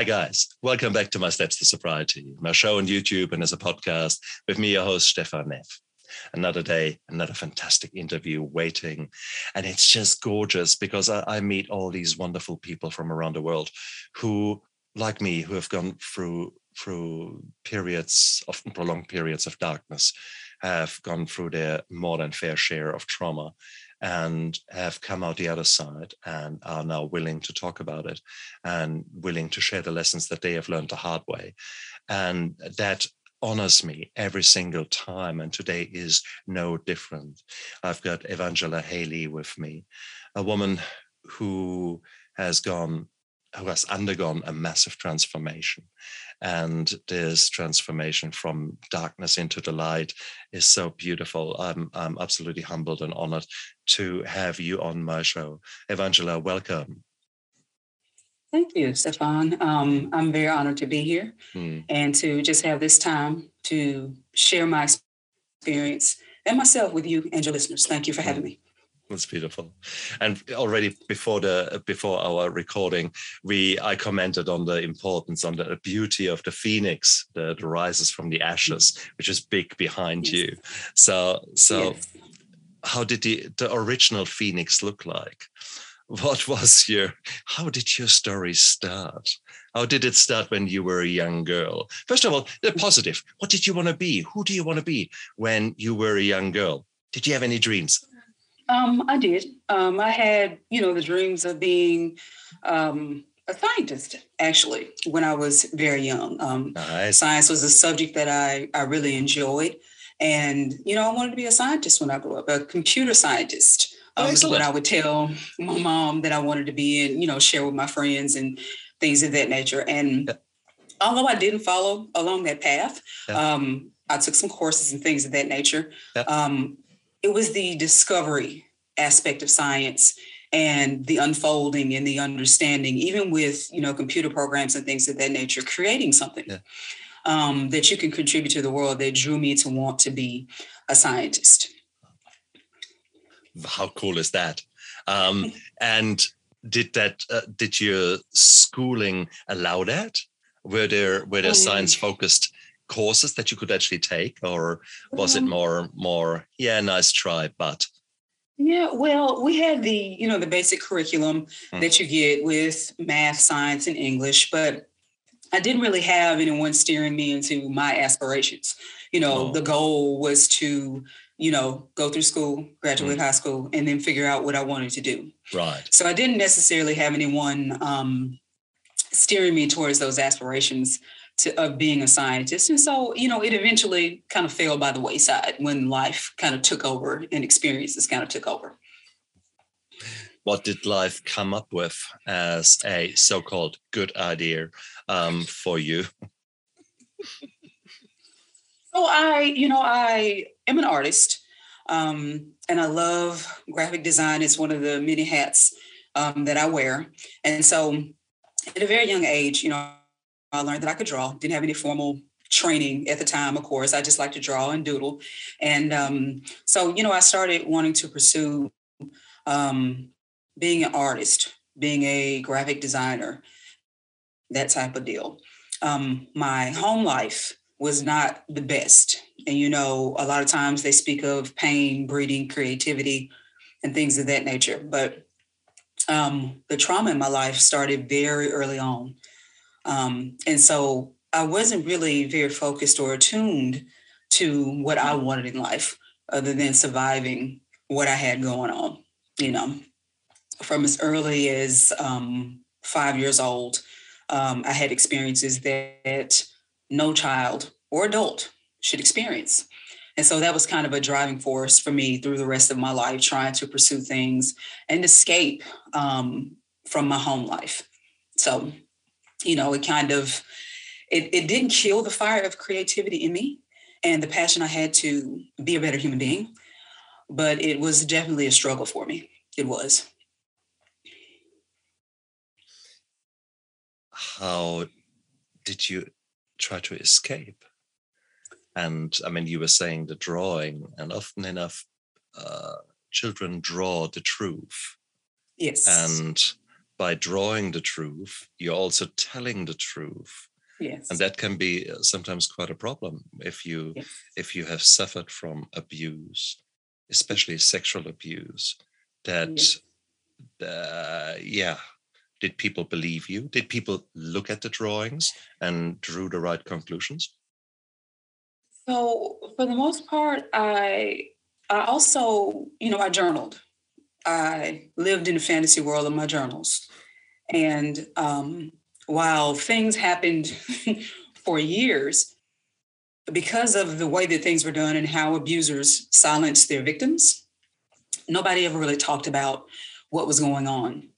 Hi, guys. Welcome back to My Steps to Sobriety, my show on YouTube and as a podcast with me, your host, Stefan Neff. Another day, another fantastic interview waiting. And it's just gorgeous because I, I meet all these wonderful people from around the world who, like me, who have gone through through periods, often prolonged periods of darkness, have gone through their more than fair share of trauma and have come out the other side and are now willing to talk about it and willing to share the lessons that they have learned the hard way. And that honors me every single time. And today is no different. I've got Evangela Haley with me, a woman who has gone who has undergone a massive transformation. And this transformation from darkness into the light is so beautiful. I'm, I'm absolutely humbled and honored to have you on my show. Evangela, welcome. Thank you, Stefan. Um, I'm very honored to be here hmm. and to just have this time to share my experience and myself with you and your listeners. Thank you for having me. That's beautiful. And already before the before our recording, we I commented on the importance, on the beauty of the phoenix that rises from the ashes, which is big behind yes. you. So so yes. how did the the original phoenix look like? What was your how did your story start? How did it start when you were a young girl? First of all, the positive. What did you want to be? Who do you want to be when you were a young girl? Did you have any dreams? Um, I did. Um, I had, you know, the dreams of being um, a scientist, actually, when I was very young. Um, nice. Science was a subject that I, I really enjoyed. And, you know, I wanted to be a scientist when I grew up, a computer scientist. Um, was what I would tell my mom that I wanted to be and, you know, share with my friends and things of that nature. And yeah. although I didn't follow along that path, yeah. um, I took some courses and things of that nature. Yeah. Um, it was the discovery aspect of science and the unfolding and the understanding, even with you know computer programs and things of that nature, creating something yeah. um, that you can contribute to the world that drew me to want to be a scientist. How cool is that? Um, and did that? Uh, did your schooling allow that? Were there were there um, science focused courses that you could actually take or was um, it more more yeah nice try but yeah well we had the you know the basic curriculum mm. that you get with math science and english but i didn't really have anyone steering me into my aspirations you know oh. the goal was to you know go through school graduate mm. high school and then figure out what i wanted to do right so i didn't necessarily have anyone um, steering me towards those aspirations to, of being a scientist. And so, you know, it eventually kind of fell by the wayside when life kind of took over and experiences kind of took over. What did life come up with as a so called good idea um, for you? so, I, you know, I am an artist um, and I love graphic design. It's one of the many hats um, that I wear. And so, at a very young age, you know, I learned that I could draw. Didn't have any formal training at the time, of course. I just like to draw and doodle. And um, so, you know, I started wanting to pursue um, being an artist, being a graphic designer, that type of deal. Um, my home life was not the best. And, you know, a lot of times they speak of pain, breeding, creativity, and things of that nature. But um, the trauma in my life started very early on. Um, and so I wasn't really very focused or attuned to what I wanted in life other than surviving what I had going on, you know. From as early as um, five years old, um, I had experiences that no child or adult should experience. And so that was kind of a driving force for me through the rest of my life, trying to pursue things and escape um, from my home life. So you know, it kind of it, it didn't kill the fire of creativity in me and the passion I had to be a better human being, but it was definitely a struggle for me. It was. How did you try to escape? And I mean, you were saying the drawing, and often enough, uh, children draw the truth. Yes. And by drawing the truth, you're also telling the truth. Yes. And that can be uh, sometimes quite a problem if you yes. if you have suffered from abuse, especially sexual abuse. That Yes. uh, yeah, did people believe you? Did people look at the drawings and drew the right conclusions? So for the most part, I I also, you know, I journaled. I lived in the fantasy world of my journals. And um, while things happened for years, because of the way that things were done and how abusers silenced their victims, nobody ever really talked about what was going on.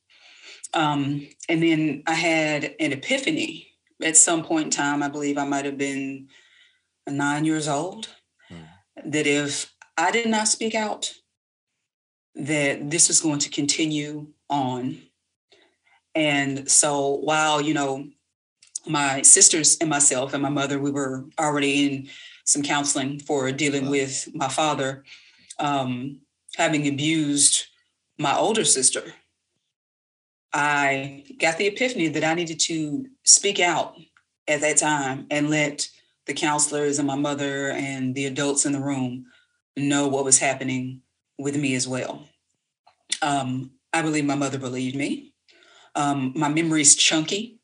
Um, and then I had an epiphany at some point in time. I believe I might have been nine years old. Hmm. That if I did not speak out, that this was going to continue on. And so while, you know, my sisters and myself and my mother, we were already in some counseling for dealing Wow. with my father um, having abused my older sister. I got the epiphany that I needed to speak out at that time and let the counselors and my mother and the adults in the room know what was happening with me as well. Um, I believe my mother believed me. Um, my memory's chunky,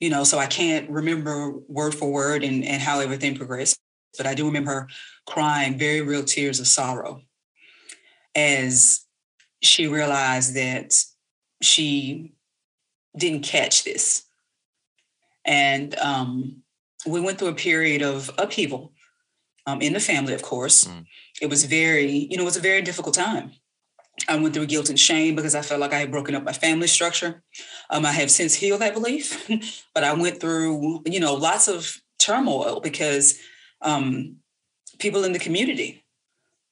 you know, so I can't remember word for word and, and how everything progressed, but I do remember her crying very real tears of sorrow as she realized that she didn't catch this. And um, we went through a period of upheaval um, in the family, of course. Mm. It was very, you know, it was a very difficult time. I went through guilt and shame because I felt like I had broken up my family structure. Um, I have since healed that belief, but I went through, you know, lots of turmoil because um, people in the community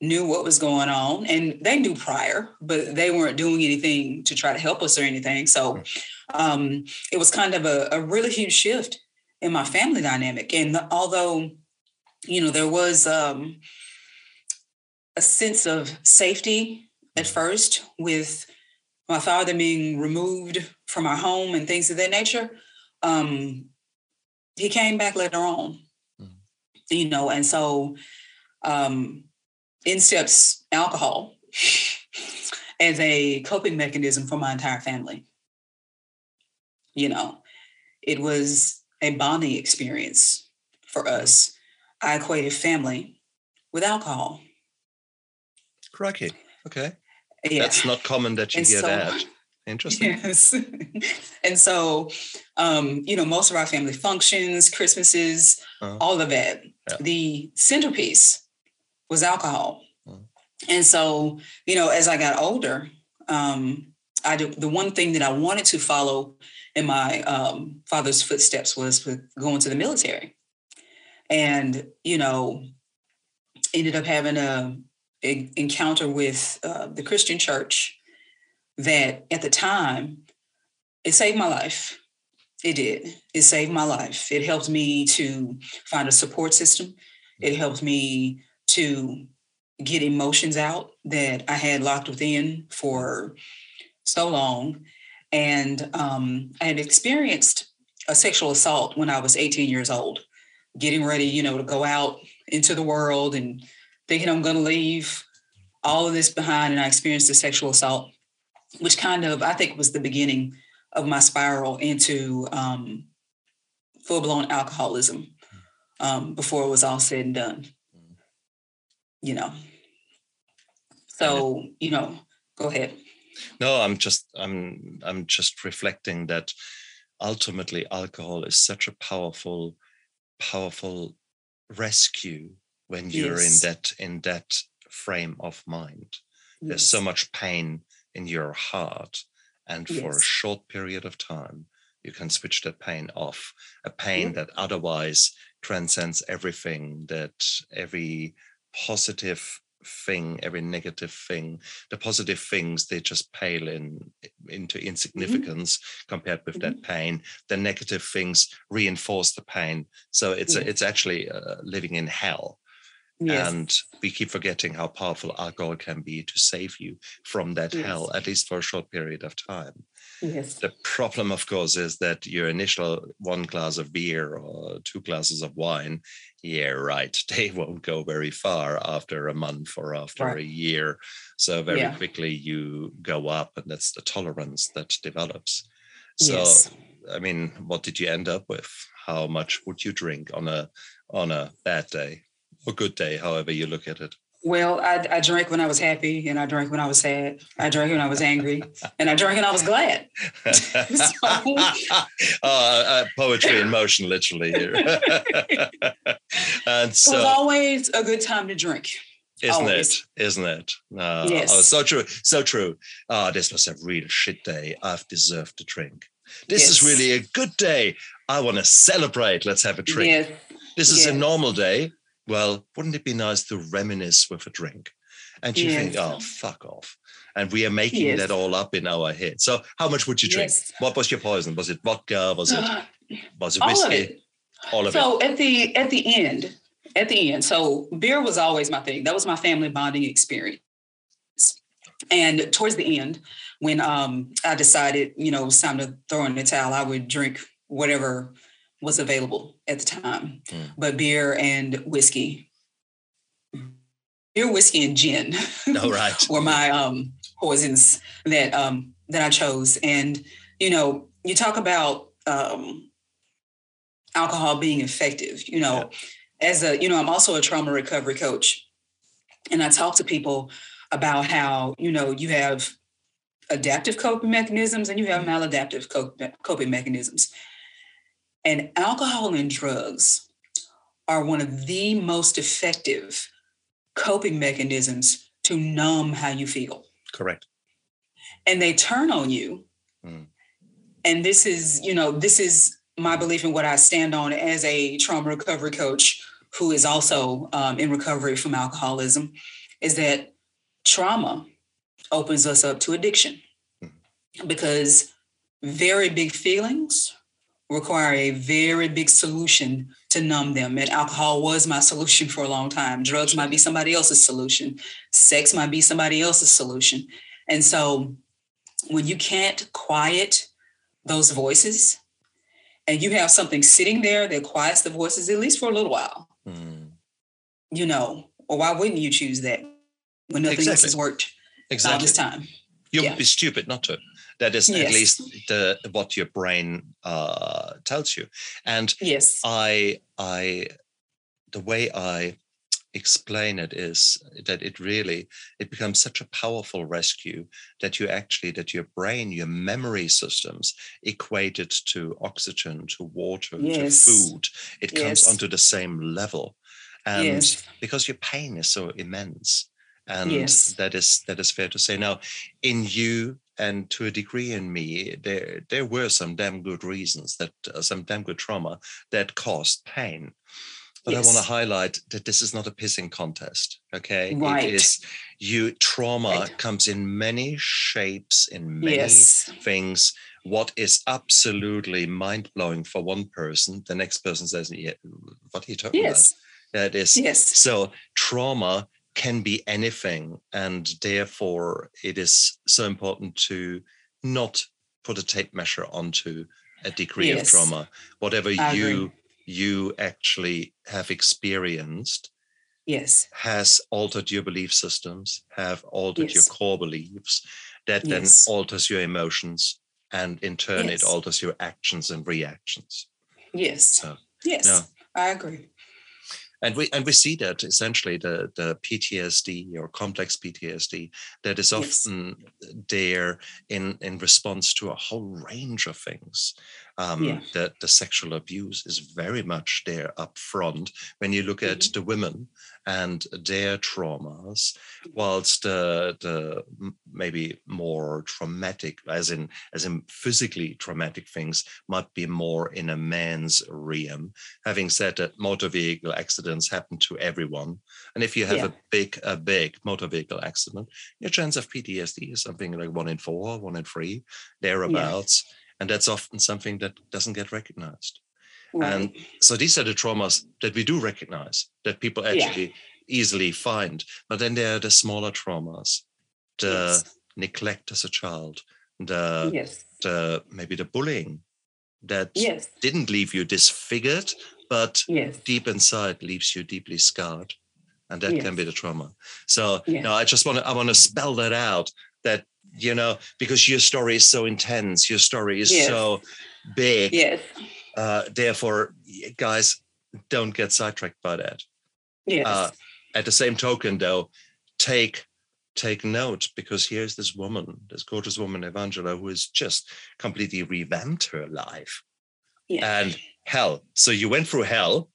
knew what was going on and they knew prior, but they weren't doing anything to try to help us or anything. So um, it was kind of a, a really huge shift in my family dynamic. And although, you know, there was um, a sense of safety at first with my father being removed from our home and things of that nature, um, he came back later on, Mhm. you know, and so um, in steps alcohol as a coping mechanism for my entire family. You know, it was a bonding experience for us. I equated family with alcohol. Crikey. Okay. Yeah. That's not common that you And hear so- that. Interesting. Yes. and so, um, you know, most of our family functions, Christmases, Uh-huh. all of that, Yeah. the centerpiece was alcohol. Mhm. And so, you know, as I got older, um, I do, the one thing that I wanted to follow in my um, father's footsteps was with going to the military. And, you know, ended up having a encounter with uh, the Christian church that at the time it saved my life. It did. It saved my life. It helped me to find a support system. It helped me to get emotions out that I had locked within for so long. And um, I had experienced a sexual assault when I was 18 years old, getting ready, you know, to go out into the world and thinking I'm going to leave all of this behind. And I experienced a sexual assault, which kind of, I think, was the beginning of my spiral into um, full blown alcoholism um, before it was all said and done. You know. So, you know, go ahead. No, I'm just I'm I'm just reflecting that ultimately alcohol is such a powerful, powerful rescue when you're Yes. in that in that frame of mind. There's so much pain in your heart. And for a short period of time, you can switch that pain off. A pain that otherwise transcends everything, that every positive thing, every negative thing, the positive things, they just pale in into insignificance compared with that pain. The negative things reinforce the pain. So it's a, it's actually uh, living in hell. Yes. And we keep forgetting how powerful alcohol can be to save you from that Yes. hell, at least for a short period of time. yes. The problem, of course, is that your initial one glass of beer or two glasses of wine, yeah, right, they won't go very far after a month or after Right. a year. So very Yeah. quickly you go up, and that's the tolerance that develops. So, yes. I mean, what did you end up with? How much would you drink on a on a bad day or good day, however you look at it? Well, I, I drank when I was happy, and I drank when I was sad. I drank when I was angry, and I drank when I was glad. uh, uh, poetry in motion, literally here. and It was always a good time to drink. isn't always. it? Isn't it? No. Yes. Oh, so true. So true. Oh, this was a real shit day. I've deserved a drink. This is really a good day. I want to celebrate. Let's have a drink. Yes. This is a normal day. Well, wouldn't it be nice to reminisce with a drink? And you think, oh, fuck off. And we are making Yes. that all up in our head. So, how much would you drink? Yes. What was your poison? Was it vodka? Was it was it whiskey? all of it. All of so at the at the end, at the end, so beer was always my thing. That was my family bonding experience. And towards the end, when um, I decided, you know, it was time to throw in the towel, I would drink whatever was available at the time, Mm. but beer and whiskey, beer, whiskey, and gin. it. right. were my um, poisons that um, that I chose. And you know, you talk about um, alcohol being effective. You know, as a you know, I'm also a trauma recovery coach, and I talk to people about how you know you have adaptive coping mechanisms and you have maladaptive coping mechanisms. And alcohol and drugs are one of the most effective coping mechanisms to numb how you feel. Correct. And they turn on you. Mm. And this is, you know, this is my belief in what I stand on as a trauma recovery coach who is also um, in recovery from alcoholism is that trauma opens us up to addiction because very big feelings require a very big solution to numb them. And alcohol was my solution for a long time. Drugs might be somebody else's solution. Sex might be somebody else's solution. And so when you can't quiet those voices and you have something sitting there that quiets the voices, at least for a little while, Mm. you know, or why wouldn't you choose that when nothing else has worked all Exactly. this time? You Yeah. be stupid not to. That is at least the what your brain uh, tells you. And Yes. I I the way I explain it is that it really it becomes such a powerful rescue that you actually that your brain your memory systems equated to oxygen to water Yes. to food it comes onto the same level and yes. because your pain is so immense and Yes. that is that is fair to say now in you and to a degree in me there there were some damn good reasons that uh, some damn good trauma that caused pain but i want to highlight that this is not a pissing contest okay Right. it is you trauma Right. comes in many shapes in many Yes. things what is absolutely mind-blowing for one person the next person says yeah, what are you talking about Yes. that is Yes. so trauma can be anything, and therefore it is so important to not put a tape measure onto a degree of trauma. Whatever I you agree. you actually have experienced Yes. has altered your belief systems, have altered your core beliefs, that then alters your emotions, and in turn Yes. it alters your actions and reactions. Yes. So, yes. no. I agree. And we and we see that essentially the the PTSD or complex PTSD that is Yes. often there in in response to a whole range of things. Um, Yeah. That the sexual abuse is very much there up front when you look at Mhm. the women and their traumas, whilst the the maybe more traumatic, as in as in physically traumatic things, might be more in a man's realm having said that motor vehicle accidents happen to everyone and if you have Yeah. a big a big motor vehicle accident your chance of ptsd is something like one in four one in three thereabouts and that's often something that doesn't get recognized Right. And so these are the traumas that we do recognize that people Yeah. actually easily find. But then there are the smaller traumas, the Yes. neglect as a child, the, Yes. the maybe the bullying that Yes. didn't leave you disfigured, but Yes. deep inside leaves you deeply scarred. And that can be the trauma. So Yes. no, I just want to I want to spell that out that you know because your story is so intense, your story is Yes. so big. Yes. Uh, therefore, guys, don't get sidetracked by that. Yes. Uh, at the same token, though, take take note because here's this woman, this gorgeous woman, Evangela, who has just completely revamped her life. yes. And hell, so you went through hell,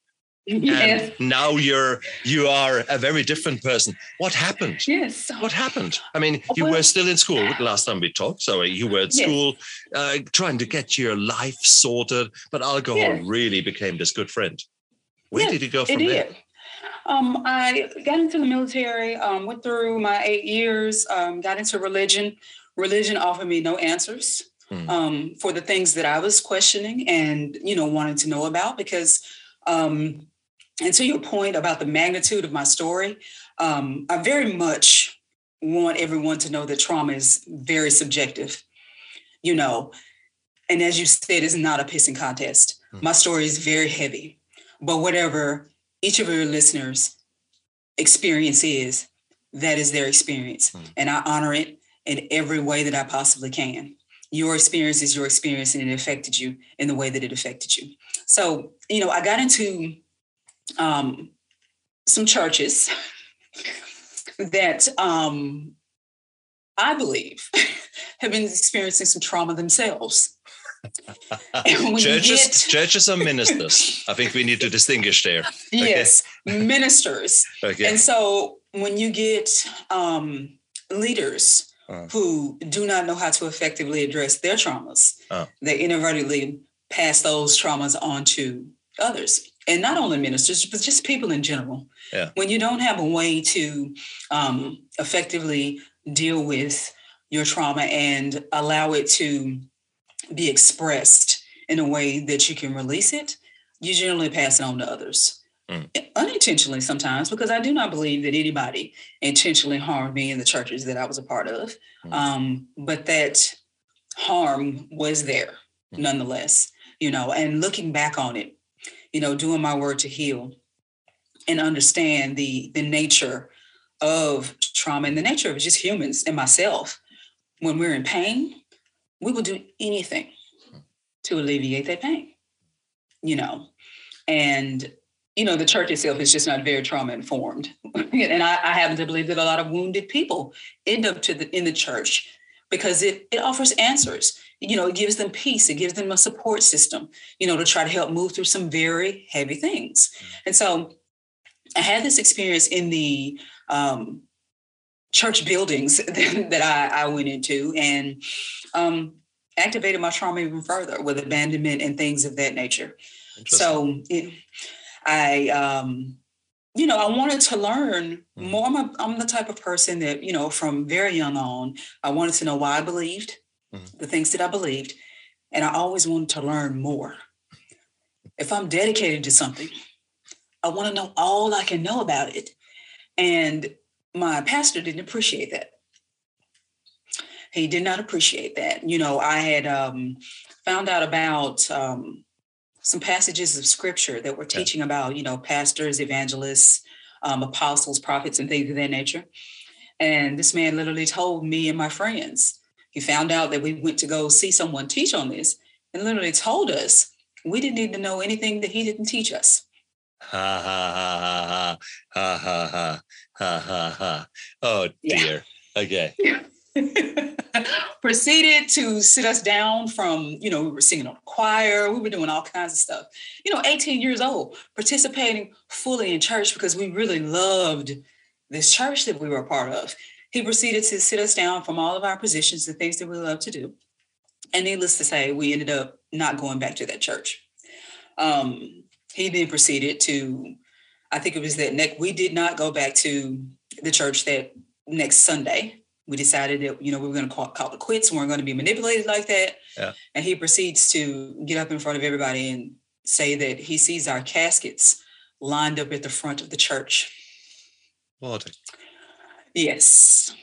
yes. and now you're you are a very different person. What happened? Yes. What happened? I mean, you Well- were still in school the last time we talked. So you were at Yes. school, uh, trying to get your life sorted, but alcohol Yes. really became this good friend. Where did you go from there? Um, I got into the military, um, went through my eight years, um, got into religion. Religion offered me no answers Hmm. um, for the things that I was questioning and, you know, wanted to know about because, um, and to your point about the magnitude of my story, um, I very much want everyone to know that trauma is very subjective, you know, and as you said, it's not a pissing contest. Hmm. My story is very heavy, but whatever each of your listeners' experience is, that is their experience. Hmm. And I honor it in every way that I possibly can. Your experience is your experience, and it affected you in the way that it affected you. So, you know, I got into um, some churches that um, I believe have been experiencing some trauma themselves. And when you churches, get- churches are ministers. I think we need to distinguish there. yes, ministers. Okay. And so when you get um, leaders Uh. who do not know how to effectively address their traumas, Oh. they inadvertently pass those traumas on to others. And not only ministers, but just people in general. Yeah. When you don't have a way to um, effectively deal with your trauma and allow it to be expressed in a way that you can release it, you generally pass it on to others. Mm. Unintentionally sometimes, because I do not believe that anybody intentionally harmed me in the churches that I was a part of. Mm. Um, but that harm was there Mm. nonetheless, you know, and looking back on it, you know, doing my work to heal and understand the the nature of trauma and the nature of just humans and myself. When we're in pain, we will do anything to alleviate that pain, you know. And, you know, the church itself is just not very trauma informed. and I, I happen to believe that a lot of wounded people end up to the in the church because it, it offers answers. You know, it gives them peace, it gives them a support system, you know, to try to help move through some very heavy things. And so I had this experience in the um, church buildings that I, I went into and um, activated my trauma even further with abandonment and things of that nature. So it, I, um, you know, I wanted to learn Mhm. more. I'm, a, I'm the type of person that, you know, from very young on, I wanted to know why I believed Mhm. the things that I believed. And I always wanted to learn more. If I'm dedicated to something, I want to know all I can know about it. And my pastor didn't appreciate that. He did not appreciate that. You know, I had um, found out about um, some passages of scripture that were Yeah. teaching about, you know, pastors, evangelists, um, apostles, prophets, and things of that nature. And this man literally told me and my friends, he found out that we went to go see someone teach on this and literally told us we didn't need to know anything that he didn't teach us. Ha ha ha ha ha ha ha ha ha ha. Oh Yeah. dear. Okay. proceeded to sit us down from, you know, we were singing on the choir, we were doing all kinds of stuff. You know, 18 years old, participating fully in church because we really loved this church that we were a part of. He proceeded to sit us down from all of our positions, the things that we love to do. And needless to say, we ended up not going back to that church. Um, he then proceeded to, I think it was that next, we did not go back to the church that next Sunday. We decided that, you know, we were going to call, call it quits. We weren't going to be manipulated like that. Yeah. And he proceeds to get up in front of everybody and say that he sees our caskets lined up at the front of the church. Water. Yes.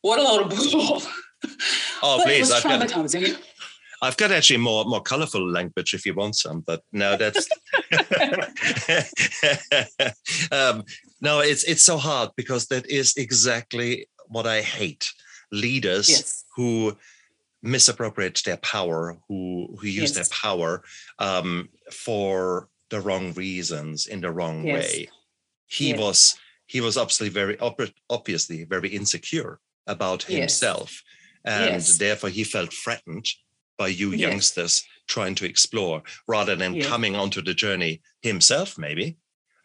What a load of bull. Oh, please. I've got. I've got actually more more colorful language if you want some, but no, that's um, no, it's it's so hard because that is exactly what I hate. Leaders Yes. who misappropriate their power, who who use their power um, for the wrong reasons in the wrong Yes. way. He Yes. was he was obviously very obviously very insecure about Yes. himself, and Yes. therefore he felt threatened by you Yes. youngsters trying to explore rather than Yes. coming onto the journey himself, maybe.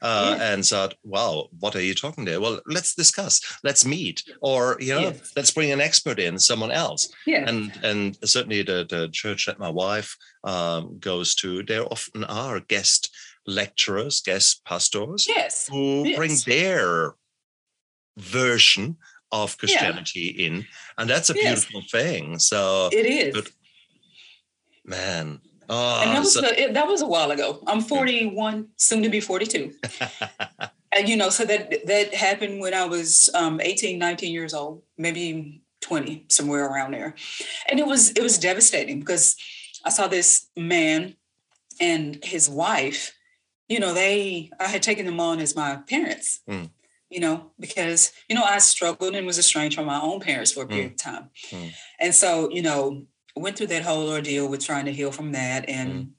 Uh, Yes. And said, "Wow, what are you talking there? Well, let's discuss. Let's meet, or you know, Yes. let's bring an expert in, someone else." Yeah. And and certainly the the church that my wife um, goes to, there often are guest lecturers, guest pastors yes. who bring their version of Christianity in, and that's a Yes. beautiful thing. So, It is. But- man, oh, and that was so- the, it, that was a while ago. I'm 41, soon to be 42. and you know, so that that happened when I was um, 18, 19 years old, maybe 20, somewhere around there. And it was it was devastating because I saw this man and his wife, you know, they I had taken them on as my parents. Mm. You know, because you know I struggled and was estranged from my own parents for a period of time, Mm. and so you know went through that whole ordeal with trying to heal from that and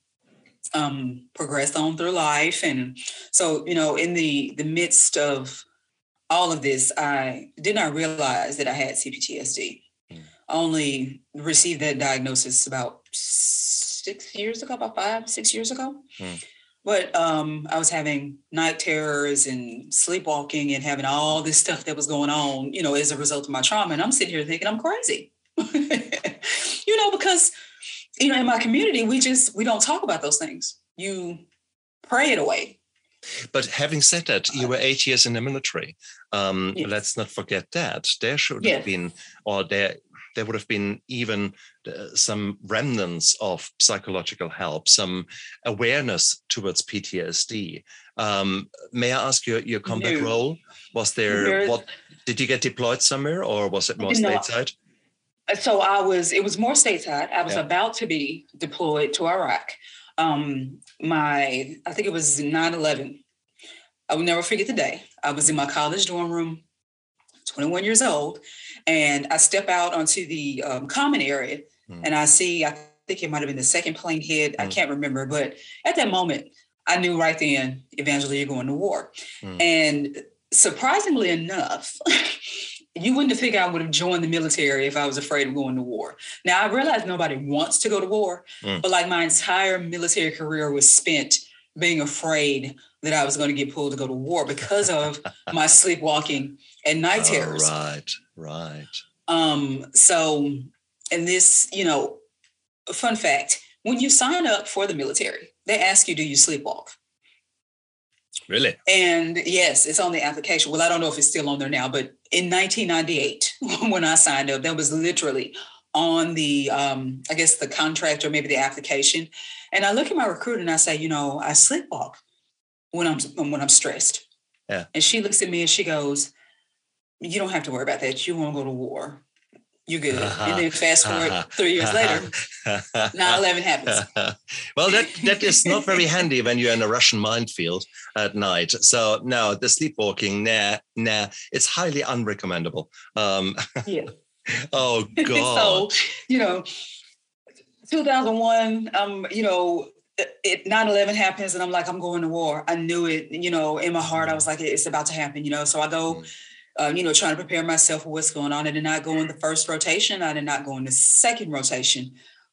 um, progressed on through life. And so, you know, in the the midst of all of this, I did not realize that I had CPTSD. Mm. Only received that diagnosis about six years ago, about five, six years ago. Mm. But um, I was having night terrors and sleepwalking and having all this stuff that was going on, you know, as a result of my trauma. And I'm sitting here thinking I'm crazy. know, because you know, in my community, we just we don't talk about those things. You pray it away. But having said that, you were eight years in the military. Um, Yes. Let's not forget that there should Yes. have been, or there there would have been even uh, some remnants of psychological help, some awareness towards PTSD. Um, may I ask your your combat No. role? Was there what? Did you get deployed somewhere, or was it more stateside? So I was, it was more stateside. I was Yeah. about to be deployed to Iraq. Um, my, I think it was 9 11. I will never forget the day. I was in my college dorm room, 21 years old, and I step out onto the um, common area Mm. and I see, I think it might have been the second plane hit. I Mm. can't remember, but at that moment, I knew right then, eventually you're going to war. Mm. And surprisingly enough, you wouldn't have figured I would have joined the military if I was afraid of going to war. Now I realize nobody wants to go to war, Mm. but like my entire military career was spent being afraid that I was going to get pulled to go to war because of my sleepwalking and night Oh, terrors. right, right. Um, so, and this, you know, fun fact when you sign up for the military, they ask you, do you sleepwalk? Really? And yes, it's on the application. Well, I don't know if it's still on there now, but in 1998, when I signed up, that was literally on the, um, I guess, the contract or maybe the application. And I look at my recruiter and I say, you know, I sleepwalk when I'm when I'm stressed. Yeah. And she looks at me and she goes, "You don't have to worry about that. You won't go to war. You're good." and then fast forward three years later, 9/11 happens. well, that that is not very handy when you're in a Russian minefield at night. So no, the sleepwalking, nah, nah, it's highly unrecommendable. Um, Yeah. oh God. so you know 2001 um you know it 9-11 happens and i'm like i'm going to war i knew it you know in my heart i was like it's about to happen you know so i go Mm. Uh, you know trying to prepare myself for what's going on i did not go in the first rotation i did not go in the second rotation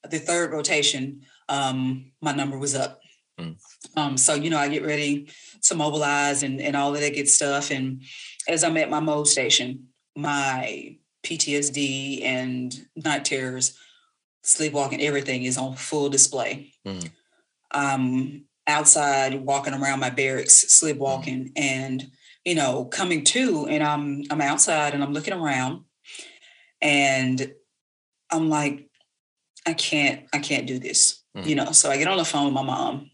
the third rotation um my number was up Mm. um so you know i get ready to mobilize and, and all of that good stuff and as i'm at my mob station my PTSD and night terrors, sleepwalking, everything is on full display. Mm. Um, outside walking around my barracks, sleepwalking, and you know, coming to, and I'm I'm outside and I'm looking around, and I'm like, I can't, I can't do this, Mm. you know. So I get on the phone with my mom.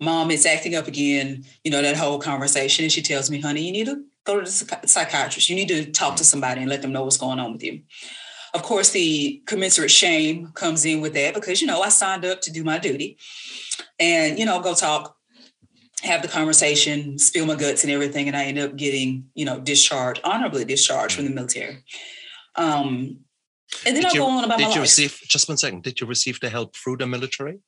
Mom is acting up again, you know, that whole conversation, and she tells me, "Honey, you need to go to the psychiatrist. You need to talk to somebody and let them know what's going on with you. Of course, the commensurate shame comes in with that because, you know, I signed up to do my duty and, you know, go talk, have the conversation, spill my guts and everything. And I end up getting, you know, discharged, honorably discharged from the military. Um, and then Did I'll you- go on about Did my you life. receive just one second? Did you receive the help through the military?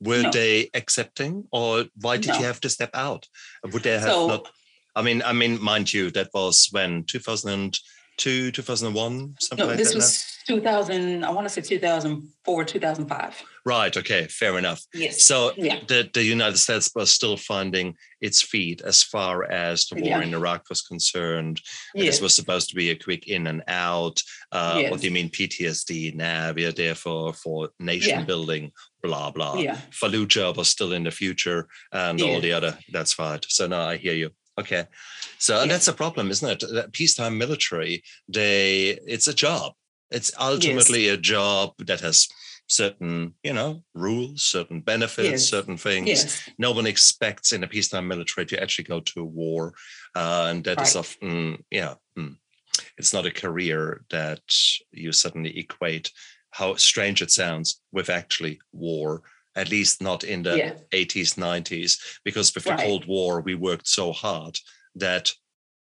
Were No. they accepting, or why did No. you have to step out? Would they have So- not? I mean, I mean, mind you, that was when two thousand two, two thousand one, something No, like this that. was 2000, I want to say 2004, 2005. Right. Okay, fair enough. Yes. So yeah. the, the United States was still finding its feet as far as the war Yeah. in Iraq was concerned. Yes. This was supposed to be a quick in and out. Uh, What do you mean PTSD? Nah, we are there for, for nation Yeah. building, blah, blah. yeah. Fallujah was still in the future and all the other. That's fine. So now I hear you. Okay. So Yeah. that's a problem, isn't it? That peacetime military, they it's a job. It's ultimately a job that has certain, you know, rules, certain benefits, Yes. certain things Yes. no one expects in a peacetime military to actually go to war, uh, and that is Right. often, yeah, mm. it's not a career that you suddenly equate. How strange it sounds with actually war. At least not in the Yeah. 80s, 90s, because with the Cold War, we worked so hard that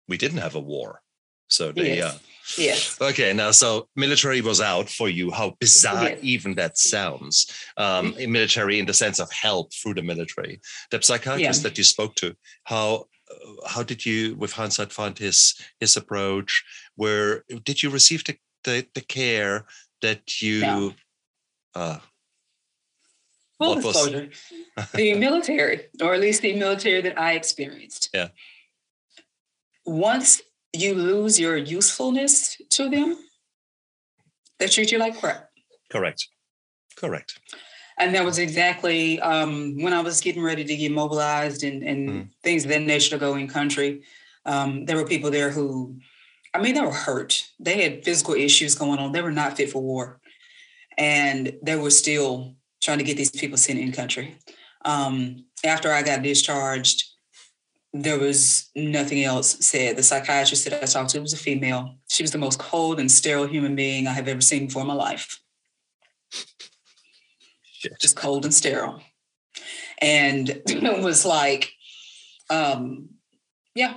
we didn't have a war. So they, Yes. uh, Yes. Okay, now so military was out for you. How bizarre Yes. even that sounds. Um, in military, in the sense of help through the military. The psychiatrist Yeah. that you spoke to, how uh, how did you, with hindsight, find his his approach? Where did you receive the the, the care that you? No. Uh, Full was- disclosure, the military, or at least the military that I experienced. Yeah. Once you lose your usefulness to them, they treat you like crap. correct, correct. And that was exactly um, when I was getting ready to get mobilized and, and Mhm. things of that nature to go in country. Um, there were people there who, I mean, they were hurt. They had physical issues going on. They were not fit for war. And they were still trying to get these people sent in country. Um, after I got discharged, there was nothing else said. The psychiatrist that I talked to was a female. She was the most cold and sterile human being I have ever seen before in my life Shit. just cold and sterile. And it was like, um, yeah,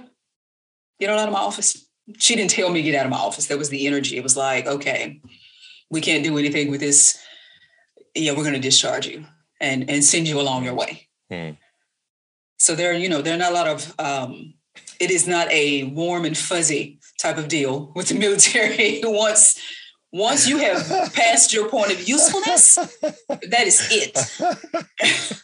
get out of my office. She didn't tell me to get out of my office. That was the energy. It was like, okay, we can't do anything with this. Yeah, we're going to discharge you and and send you along your way. Hmm. So there, you know, there are not a lot of. Um, it is not a warm and fuzzy type of deal with the military. once once you have passed your point of usefulness, that is it.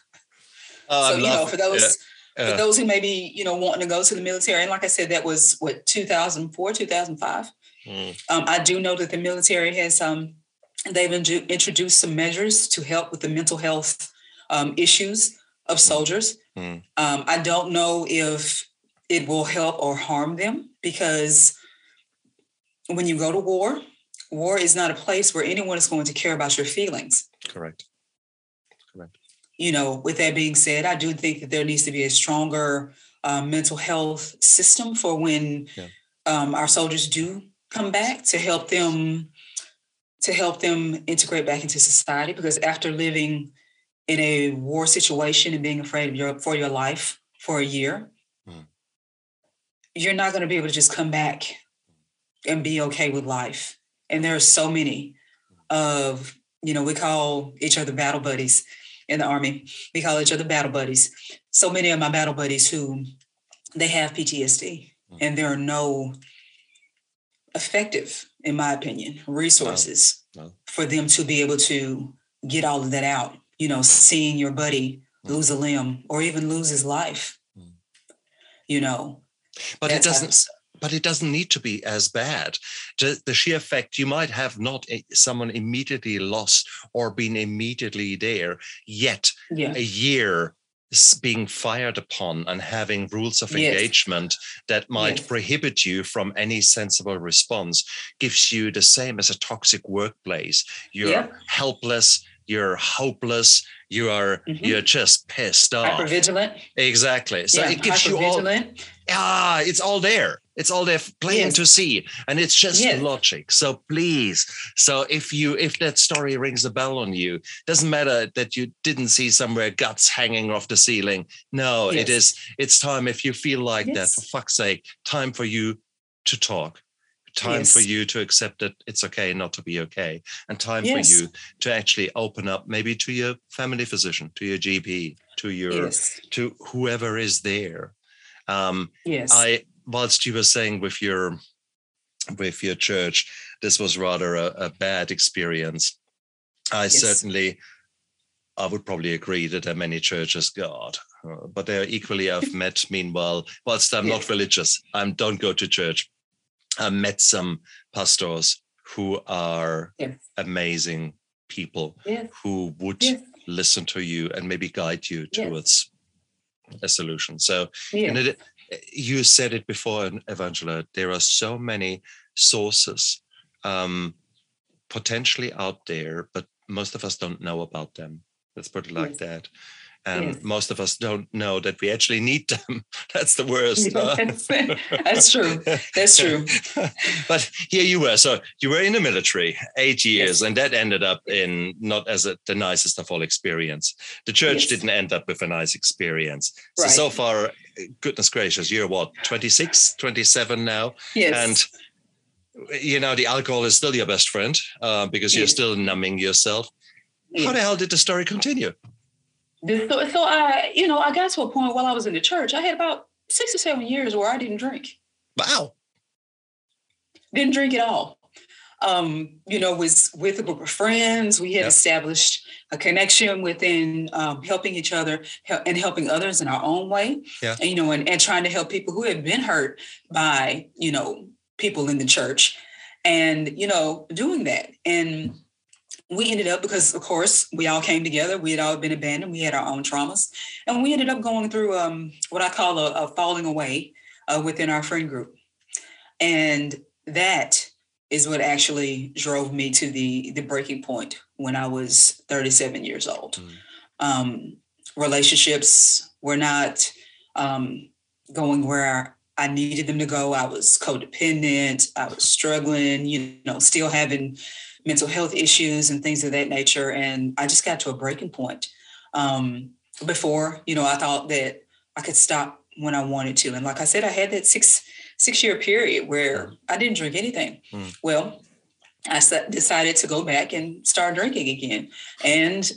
Oh, so you know, for those yeah, for those who may be you know wanting to go to the military, and like I said, that was what 2004, 2005. mm, Um, I do know that the military has um, they've inju- introduced some measures to help with the mental health um, issues of soldiers. Mm. Um, I don't know if it will help or harm them because when you go to war, war is not a place where anyone is going to care about your feelings. correct. Correct. you know, with that being said, I do think that there needs to be a stronger um, mental health system for when Yeah. um, our soldiers do come back to help them to help them integrate back into society. Because after living in a war situation and being afraid of your for your life for a year, Mhm. you're not going to be able to just come back and be okay with life. And there are so many of you know we call each other battle buddies in the army. We call each other battle buddies. So many of my battle buddies who they have PTSD and there are no effective, in my opinion, resources No. for them to be able to get all of that out. You know, seeing your buddy lose a limb or even lose his life. Mm. You know, But it doesn't. but it doesn't need to be as bad. The, the sheer fact you might have not someone immediately lost or been immediately there, yet Yeah. a year being fired upon and having rules of Yes. engagement that might Yes. prohibit you from any sensible response gives you the same as a toxic workplace. You're Yeah. helpless. You're hopeless. You are Mhm. you're just pissed off. Hypervigilant. Exactly. So yeah, it gives you all ah, it's all there. It's all there plain Yes. to see, and it's just Yes. logic. So please, so if you if that story rings a bell on you, doesn't matter that you didn't see somewhere guts hanging off the ceiling. No, it Yes. is. It's time if you feel like that. For fuck's sake, time for you to talk. Time for you to accept that it's okay not to be okay, and time Yes. for you to actually open up, maybe to your family physician, to your GP, to your Yes. to whoever is there. Um, Yes. I whilst you were saying with your with your church, this was rather a, a bad experience. I Yes. certainly, I would probably agree that there are many churches, God, uh, but they are equally. I've met. Meanwhile, whilst I'm not religious, I don't go to church. I met some pastors who are Yes. amazing people yes. who would Yes. listen to you and maybe guide you towards a solution. So, it, you said it before, Evangela, there are so many sources um, potentially out there, but most of us don't know about them. Let's put it like that. And Yes. most of us don't know that we actually need them. That's the worst. huh? That's true. That's true. but here you were. So you were in the military eight years, Yes. and that ended up in not as a, the nicest of all experience. The church Yes. didn't end up with a nice experience. So, Right. so far, goodness gracious, you're what, 26, 27 now? Yes. And you know, the alcohol is still your best friend uh, because you're Yes. still numbing yourself. How the hell did the story continue? The- So, so I, you know, I got to a point while I was in the church. I had about six or seven years where I didn't drink, Wow. didn't drink at all. Um, you know, was with a group of friends. We had Yep. established a connection within um, helping each other and helping others in our own way. Yeah. And, you know, and, and trying to help people who had been hurt by, you know, people in the church, and you know, doing that. And we ended up because, of course, we all came together. We had all been abandoned. We had our own traumas, and we ended up going through um, what I call a, a falling away uh, within our friend group, and that is what actually drove me to the the breaking point when I was 37 years old. Mm. Um, relationships were not um, going where I needed them to go. I was codependent. I was struggling. You know, still having mental health issues and things of that nature. And I just got to a breaking point. Um, before, you know, I thought that I could stop when I wanted to. And like I said, I had that six six year period where I didn't drink anything. Mm. Well, I decided to go back and start drinking again and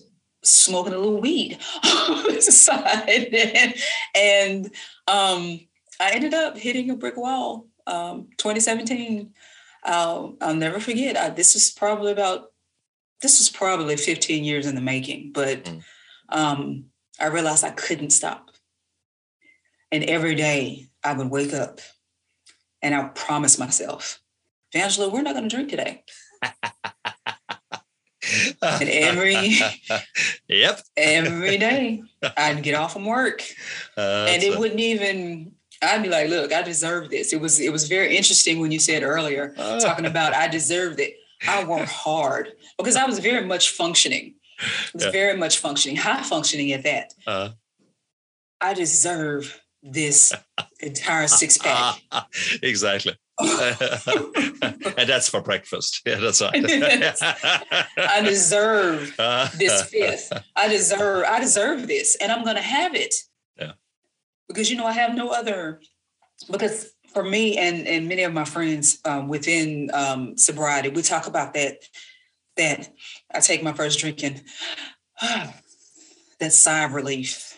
smoking a little weed on the side. and and um, I ended up hitting a brick wall. Um, 2017. I'll, I'll never forget. I, this was probably about this was probably 15 years in the making, but Mm. um, I realized I couldn't stop. And every day I would wake up and I promised myself, Angela, we're not going to drink today. And every yep. every day I'd get off from work Uh, and it a- wouldn't even I'd be like, look, I deserve this. It was it was very interesting when you said earlier, Ah. talking about I deserved it. I worked hard because I was very much functioning. I was Yeah. very much functioning, high functioning at that. Uh, I deserve this entire six pack. exactly. and that's for breakfast. Yeah, that's right. I deserve Uh, this fifth. I deserve I deserve this and I'm going to have it. Because you know I have no other because for me and and many of my friends um, within um, sobriety we talk about that that I take my first drink and that sigh of relief.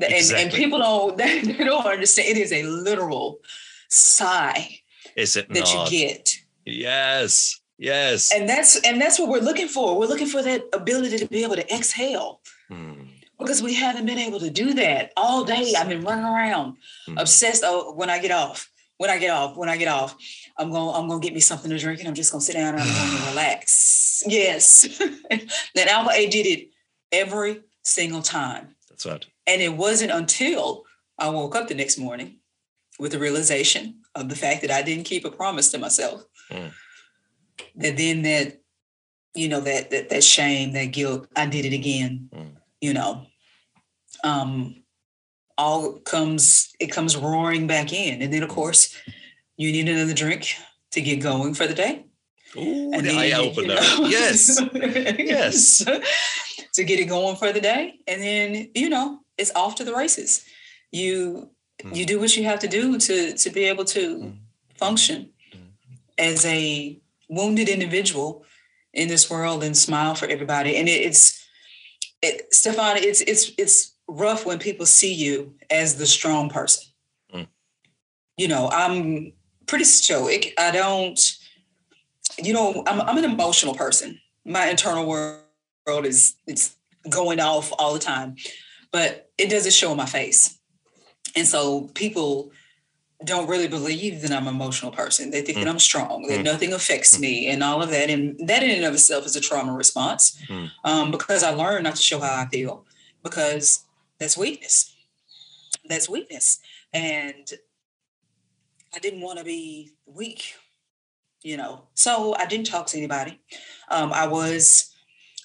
And, and people don't they don't understand it is a literal sigh Is it that not? you get Yes. Yes. and that's and that's what we're looking for we're looking for that ability to be able to exhale Hmm. Because we haven't been able to do that all day i've been running around Hmm. obsessed oh when i get off when i get off when i get off i'm gonna i'm going to get me something to drink and i'm just going to sit down and i'm to relax yes that alpha a did it every single time That's right. and it wasn't until i woke up the next morning with the realization of the fact that i didn't keep a promise to myself Mm. that then that you know that that that shame that guilt i did it again. You know um all comes it comes roaring back in. And then of course you need another drink to get going for the day. Ooh, and the eye opener. You know, yes. yes. to get it going for the day. And then, you know, it's off to the races. You mm. you do what you have to do to to be able to mm. function mm. as a wounded individual in this world and smile for everybody. And it, it's it, Stefan, it's it's it's rough when people see you as the strong person. Mm. You know, I'm pretty stoic. I don't, you know, I'm I'm an emotional person. My internal world is it's going off all the time, but it doesn't show in my face. And so people don't really believe that I'm an emotional person. They think mm. that I'm strong, that mm. nothing affects mm. me, and all of that. And that in and of itself is a trauma response mm. um, because I learned not to show how I feel because that's weakness. That's weakness. And I didn't want to be weak, you know. So I didn't talk to anybody. Um, I was,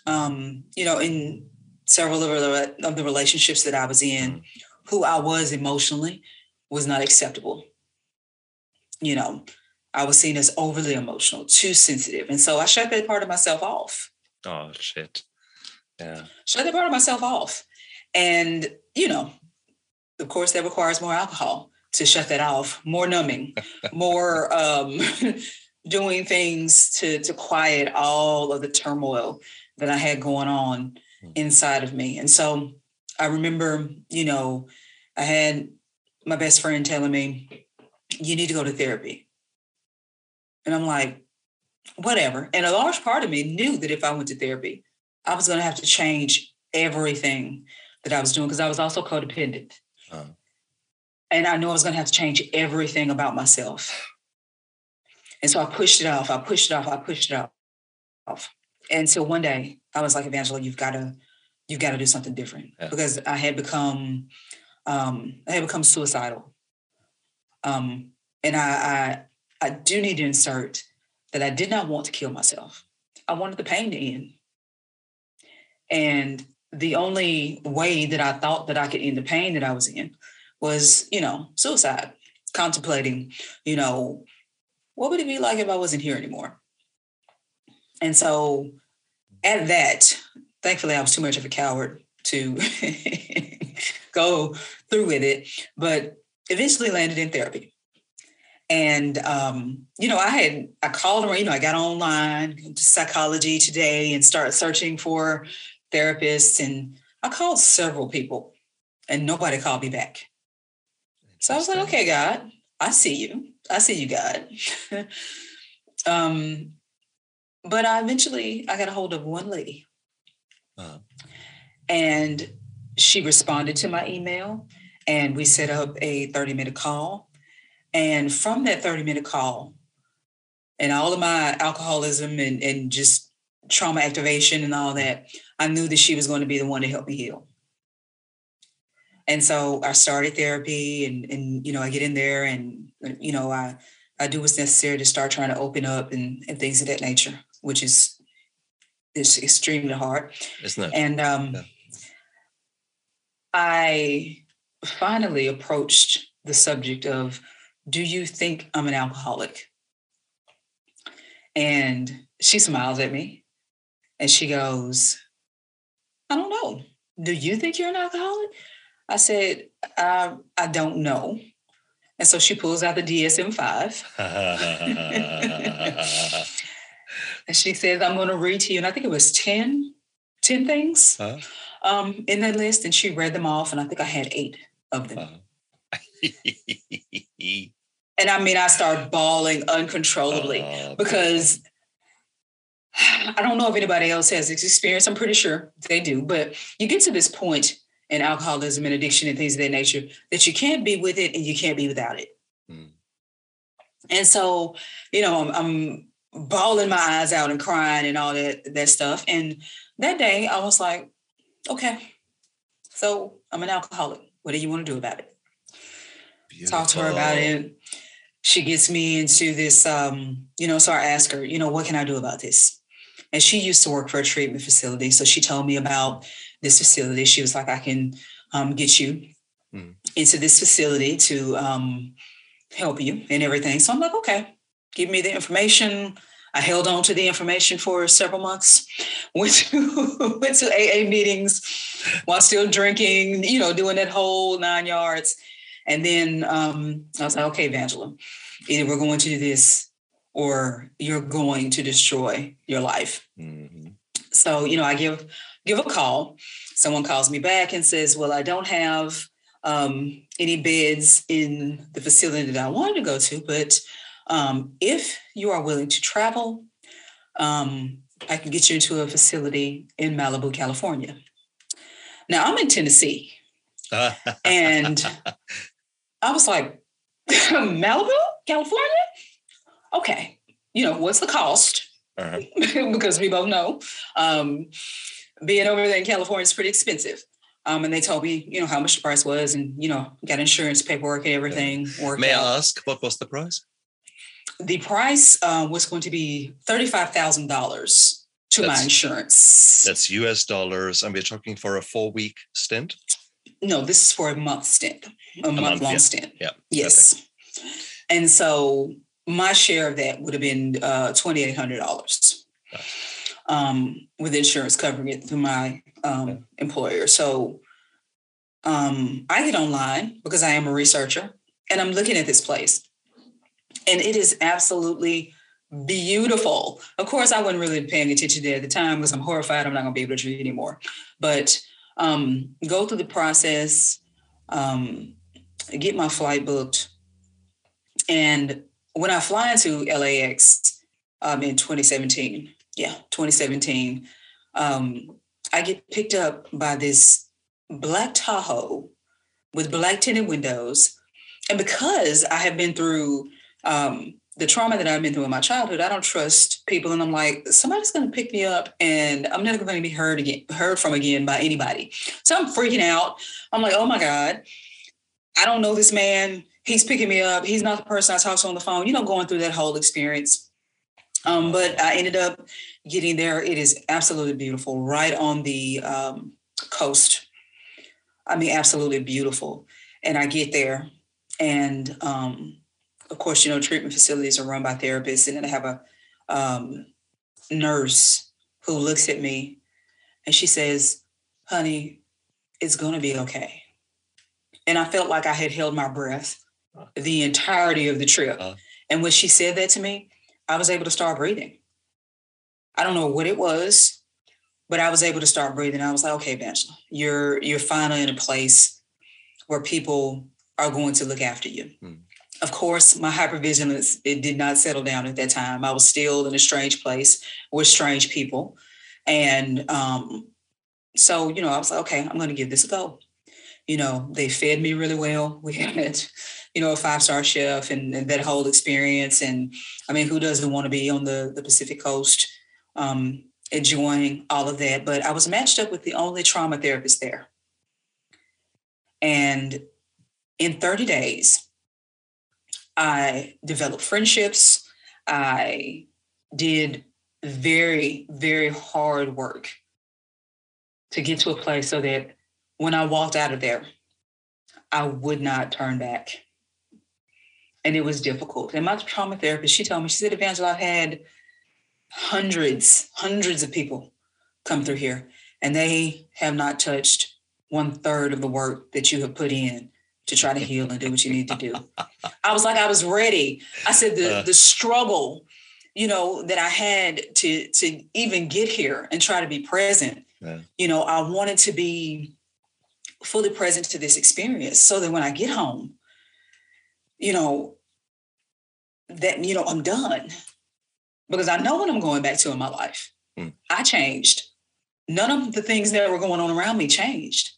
um, you know, in several of the, of the relationships that I was in, mm. who I was emotionally was not acceptable. You know, I was seen as overly emotional, too sensitive. And so I shut that part of myself off. Oh, shit. Yeah. Shut that part of myself off. And, you know, of course, that requires more alcohol to shut that off, more numbing, more um, doing things to, to quiet all of the turmoil that I had going on hmm. inside of me. And so I remember, you know, I had my best friend telling me, you need to go to therapy. And I'm like, whatever. And a large part of me knew that if I went to therapy, I was going to have to change everything that I was doing because I was also codependent. Uh-huh. And I knew I was going to have to change everything about myself. And so I pushed it off. I pushed it off. I pushed it off. And so one day I was like, Evangela, you've got to, you've got to do something different yeah. because I had become um, I had become suicidal. Um, and I, I, I do need to insert that I did not want to kill myself. I wanted the pain to end. And the only way that I thought that I could end the pain that I was in was, you know, suicide, contemplating, you know, what would it be like if I wasn't here anymore? And so at that, thankfully, I was too much of a coward to go through with it, but eventually landed in therapy. And um, you know, I had I called around, you know, I got online to psychology today and started searching for therapists. And I called several people and nobody called me back. So I was like, okay, God, I see you. I see you, God. um, but I eventually I got a hold of one lady. Uh-huh. And she responded to my email and we set up a 30 minute call. And from that 30 minute call, and all of my alcoholism and, and just trauma activation and all that, I knew that she was going to be the one to help me heal. And so I started therapy and, and you know, I get in there and, you know, I, I do what's necessary to start trying to open up and, and things of that nature, which is, is extremely hard. Isn't it? And um, yeah. I finally approached the subject of do you think I'm an alcoholic? And she smiles at me and she goes, I don't know. Do you think you're an alcoholic? I said, I, I don't know. And so she pulls out the DSM 5. and she says, I'm going to read to you. And I think it was 10, 10 things. Huh? Um, in that list, and she read them off, and I think I had eight of them. Uh-huh. and I mean, I started bawling uncontrollably uh, because I don't know if anybody else has this experience. I'm pretty sure they do, but you get to this point in alcoholism and addiction and things of that nature that you can't be with it and you can't be without it. Mm. And so, you know, I'm, I'm bawling my eyes out and crying and all that that stuff. And that day, I was like, okay, so I'm an alcoholic. What do you want to do about it? Beautiful. Talk to her about it. She gets me into this, um, you know, so I ask her, you know, what can I do about this? And she used to work for a treatment facility. So she told me about this facility. She was like, I can um, get you mm. into this facility to um, help you and everything. So I'm like, okay, give me the information. I held on to the information for several months. Went to went to AA meetings while still drinking, you know, doing that whole nine yards. And then um, I was like, okay, Evangela, either we're going to do this or you're going to destroy your life. Mm-hmm. So, you know, I give give a call. Someone calls me back and says, well, I don't have um, any beds in the facility that I wanted to go to, but um, if you are willing to travel, um, I can get you into a facility in Malibu, California. Now I'm in Tennessee. and I was like, Malibu, California? Okay. You know, what's the cost? Uh-huh. because we both know um, being over there in California is pretty expensive. Um, and they told me, you know, how much the price was, and you know, got insurance paperwork and everything. Yeah. May out. I ask what was the price? The price uh, was going to be thirty-five thousand dollars to that's, my insurance. That's U.S. dollars, and we're talking for a four-week stint. No, this is for a month stint, a, a month, long yeah. stint. Yeah. Yes. Perfect. And so my share of that would have been uh, twenty-eight hundred dollars. Um, with insurance covering it through my um, employer. So um, I get online because I am a researcher and I'm looking at this place. And it is absolutely beautiful. Of course, I wasn't really paying attention to it at the time because I'm horrified I'm not going to be able to drink anymore. But um, go through the process, um, get my flight booked. And when I fly into LAX um, in 2017, yeah, 2017, um, I get picked up by this black Tahoe with black tinted windows. And because I have been through um, the trauma that I've been through in my childhood, I don't trust people. And I'm like, somebody's going to pick me up and I'm never going to be heard again, heard from again by anybody. So I'm freaking out. I'm like, oh my God, I don't know this man. He's picking me up. He's not the person I talk to on the phone, you know, going through that whole experience. Um, but I ended up getting there. It is absolutely beautiful, right on the um, coast. I mean, absolutely beautiful. And I get there, and um, of course, you know, treatment facilities are run by therapists, and then I have a um, nurse who looks at me, and she says, "Honey, it's going to be okay." And I felt like I had held my breath the entirety of the trip. Uh, and when she said that to me, I was able to start breathing. I don't know what it was, but I was able to start breathing. I was like, okay, Bench, you're you're finally in a place where people are going to look after you. Hmm. Of course, my hypervigilance it did not settle down at that time. I was still in a strange place with strange people, and um, so you know, I was like, okay, I'm going to give this a go. You know, they fed me really well. We had you know, a five star chef and, and, that whole experience. And I mean, who doesn't want to be on the, the Pacific coast um, enjoying all of that? But I was matched up with the only trauma therapist there. And in 30 days, I developed friendships. I did very, very hard work to get to a place so that when I walked out of there, I would not turn back and it was difficult. And my trauma therapist, she told me, she said, Evangela, I've had hundreds, hundreds of people come through here, and they have not touched one third of the work that you have put in to try to heal and do what you need to do. I was like, I was ready. I said the uh, the struggle, you know, that I had to to even get here and try to be present. Yeah. You know, I wanted to be fully present to this experience so that when I get home, you know, that, you know, I'm done because I know what I'm going back to in my life. Mm. I changed. None of the things that were going on around me changed.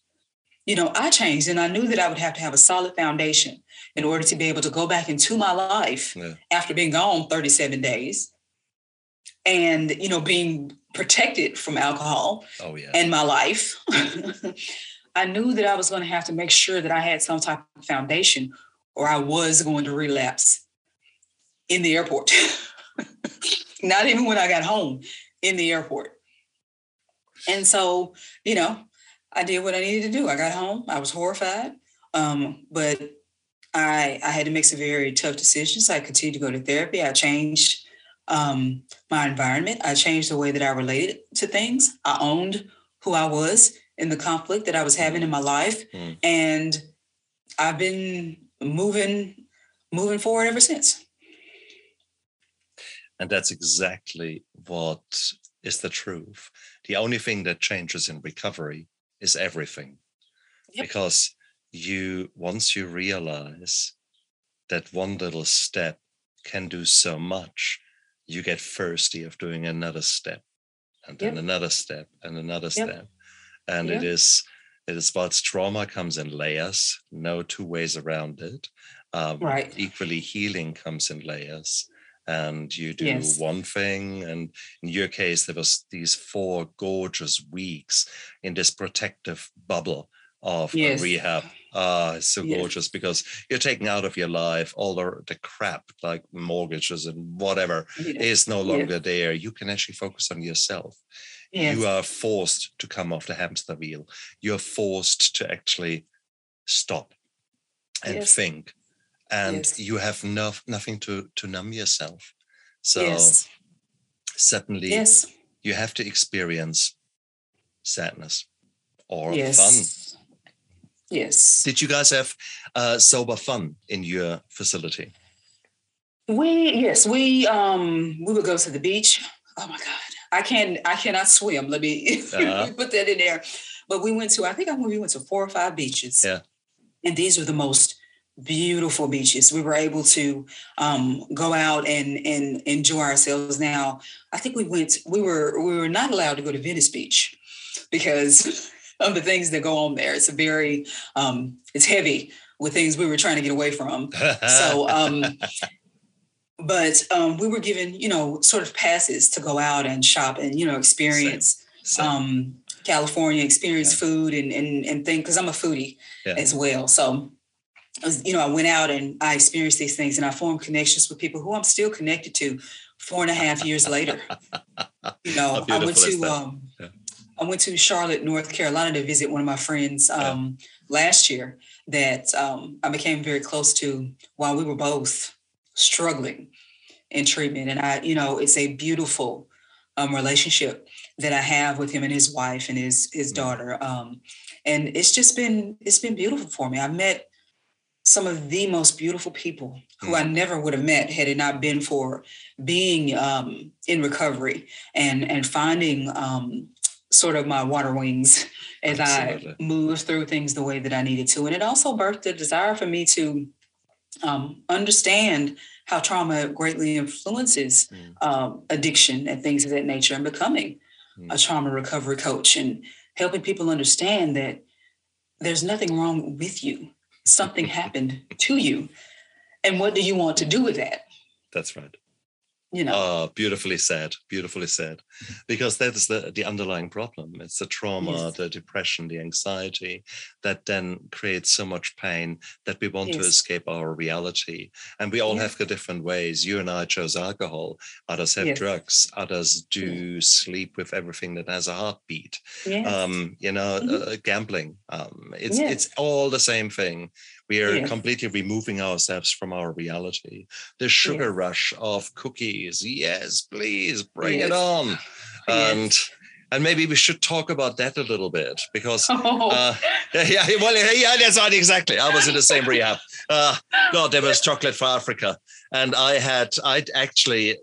You know, I changed and I knew that I would have to have a solid foundation in order to be able to go back into my life yeah. after being gone 37 days and, you know, being protected from alcohol oh, yeah. and my life. I knew that I was going to have to make sure that I had some type of foundation or I was going to relapse in the airport. Not even when I got home, in the airport. And so, you know, I did what I needed to do. I got home. I was horrified. Um, but I I had to make some very tough decisions. I continued to go to therapy. I changed um, my environment. I changed the way that I related to things. I owned who I was in the conflict that I was having in my life, mm. and I've been moving moving forward ever since. And that's exactly what is the truth. The only thing that changes in recovery is everything. Yep. Because you, once you realize that one little step can do so much, you get thirsty of doing another step and then yep. another step and another yep. step. And it is it is but trauma comes in layers, no two ways around it. Um, right. Equally, healing comes in layers and you do yes. one thing and in your case there was these four gorgeous weeks in this protective bubble of yes. rehab. Ah it's so yes. gorgeous because you're taking out of your life all the, the crap like mortgages and whatever is no longer there. You can actually focus on yourself. You are forced to come off the hamster wheel. You're forced to actually stop and think and yes. you have no, nothing to to numb yourself so yes. suddenly yes. you have to experience sadness or yes. fun yes did you guys have uh, sober fun in your facility we yes we um we would go to the beach oh my god i can i cannot swim let me uh-huh. put that in there but we went to i think I, we went to four or five beaches yeah and these are the most beautiful beaches. We were able to um, go out and and enjoy ourselves. Now, I think we went. We were we were not allowed to go to Venice Beach because of the things that go on there. It's a very um, it's heavy with things we were trying to get away from. so. Um, but um, we were given, you know, sort of passes to go out and shop and, you know, experience Same. Same. Um, California, experience yeah. food and and and think because I'm a foodie yeah. as well. So you know, I went out and I experienced these things and I formed connections with people who I'm still connected to four and a half years later. You know, I went to um, yeah. I went to Charlotte, North Carolina to visit one of my friends um, yeah. last year that um, I became very close to while we were both struggling in treatment. And I, you know, it's a beautiful um, relationship that I have with him and his wife and his his mm. daughter. Um, and it's just been it's been beautiful for me. I met some of the most beautiful people who I mm. never would have met had it not been for being um, in recovery and and finding um, sort of my water wings as Absolutely. I moved through things the way that I needed to. And it also birthed a desire for me to um, understand how trauma greatly influences mm. Um, addiction and things of that nature and becoming mm. a trauma recovery coach and helping people understand that there's nothing wrong with you something happened to you. And what do you want to do with that? That's right you know. Oh beautifully said beautifully said. Because that is the the underlying problem. It's the trauma yes. the depression the anxiety that then creates so much pain that we want yes. to escape our reality. And we all yes. have the different ways. You and i chose alcohol. Others have drugs. Others do sleep with everything that has a heartbeat. Um you know mm-hmm. uh, gambling. Um it's it's all the same thing we are yes. completely removing ourselves from our reality. The sugar yes. rush of cookies. Yes, please bring yes. it on. And and maybe we should talk about that a little bit because oh. uh, yeah, well, yeah, that's right, exactly. I was in the same rehab. Uh, God, there was chocolate for Africa, and I had, I actually,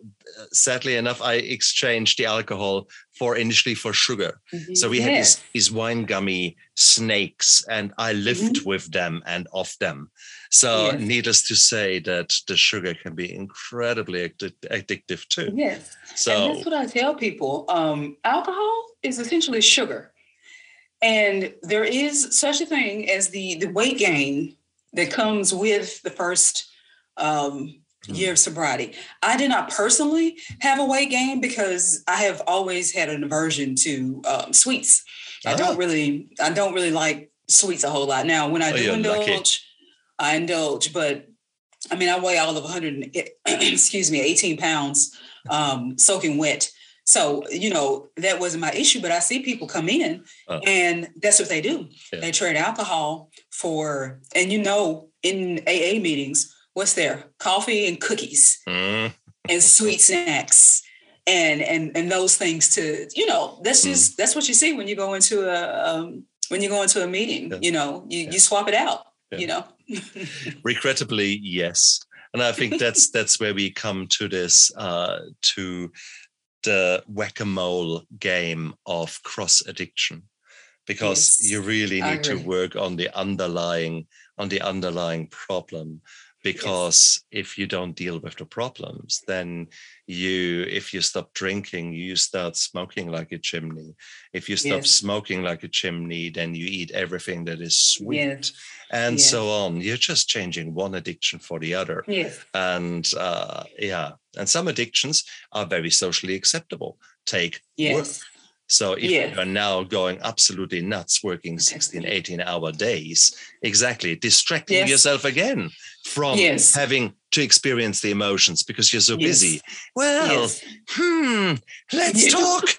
sadly enough, I exchanged the alcohol for initially for sugar. Mm-hmm. So we had these, these wine gummy snakes, and I lived mm-hmm. with them and off them. So, yes. needless to say, that the sugar can be incredibly addic- addictive too. Yes. So and that's what I tell people. Um, alcohol is essentially sugar, and there is such a thing as the the weight gain that comes with the first um. Year of sobriety. I did not personally have a weight gain because I have always had an aversion to um, sweets. I don't really, I don't really like sweets a whole lot. Now, when I oh, do indulge, lucky. I indulge, but I mean, I weigh all of 100, excuse me, 18 pounds, um, soaking wet. So, you know, that wasn't my issue, but I see people come in Oh. and that's what they do. Yeah. They trade alcohol for, and you know, in AA meetings, what's there? Coffee and cookies Mm, and sweet snacks and and and those things to, you know, that's Mm. just that's what you see when you go into a um when you go into a meeting, Yeah. you know, you, Yeah. you swap it out, Yeah. you know. regrettably, yes. And I think that's that's where we come to this uh, to the whack-a-mole game of cross addiction, because Yes, you really need to work on the underlying on the underlying problem. Because if you don't deal with the problems, then you, if you stop drinking, you start smoking like a chimney. If you stop Yes. smoking like a chimney, then you eat everything that is sweet Yes. and Yes. so on. You're just changing one addiction for the other. Yes. And uh, yeah, and some addictions are very socially acceptable. Take work. So if Yes. you're now going absolutely nuts, working 16, 18 hour days, exactly, distracting Yes. yourself again from Yes. having to experience the emotions because you're so Yes. busy. Well, hmm, let's talk.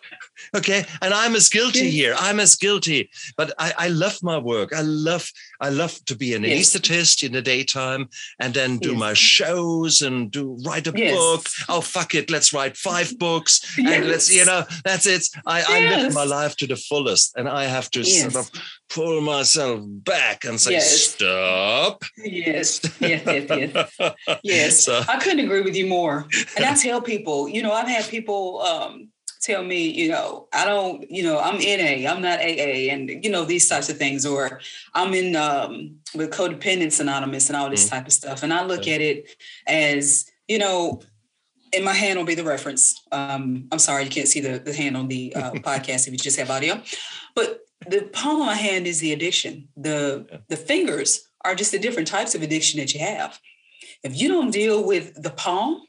Okay. And I'm as guilty here. I'm as guilty. But I, I love my work. I love, I love to be an Yes. anesthetist in the daytime and then do Yes. my shows and do write a Yes. book. Oh fuck it. Let's write five books. And let's, you know, that's it. I, I live my life to the fullest. And I have to sort of pull myself back and say, stop. Yes. Yes. Yes. Yes. Yes. So I couldn't agree with you more. And I tell people, you know, I've had people um, tell me, you know, I don't, you know, I'm NA, I'm not AA, and you know these types of things, or I'm in um, with Codependence Anonymous and all this type of stuff. And I look at it as, you know, and my hand will be the reference. Um, I'm sorry you can't see the, the hand on the uh, podcast if you just have audio, but the palm of my hand is the addiction. The Yeah. the fingers are just the different types of addiction that you have. If you don't deal with the palm,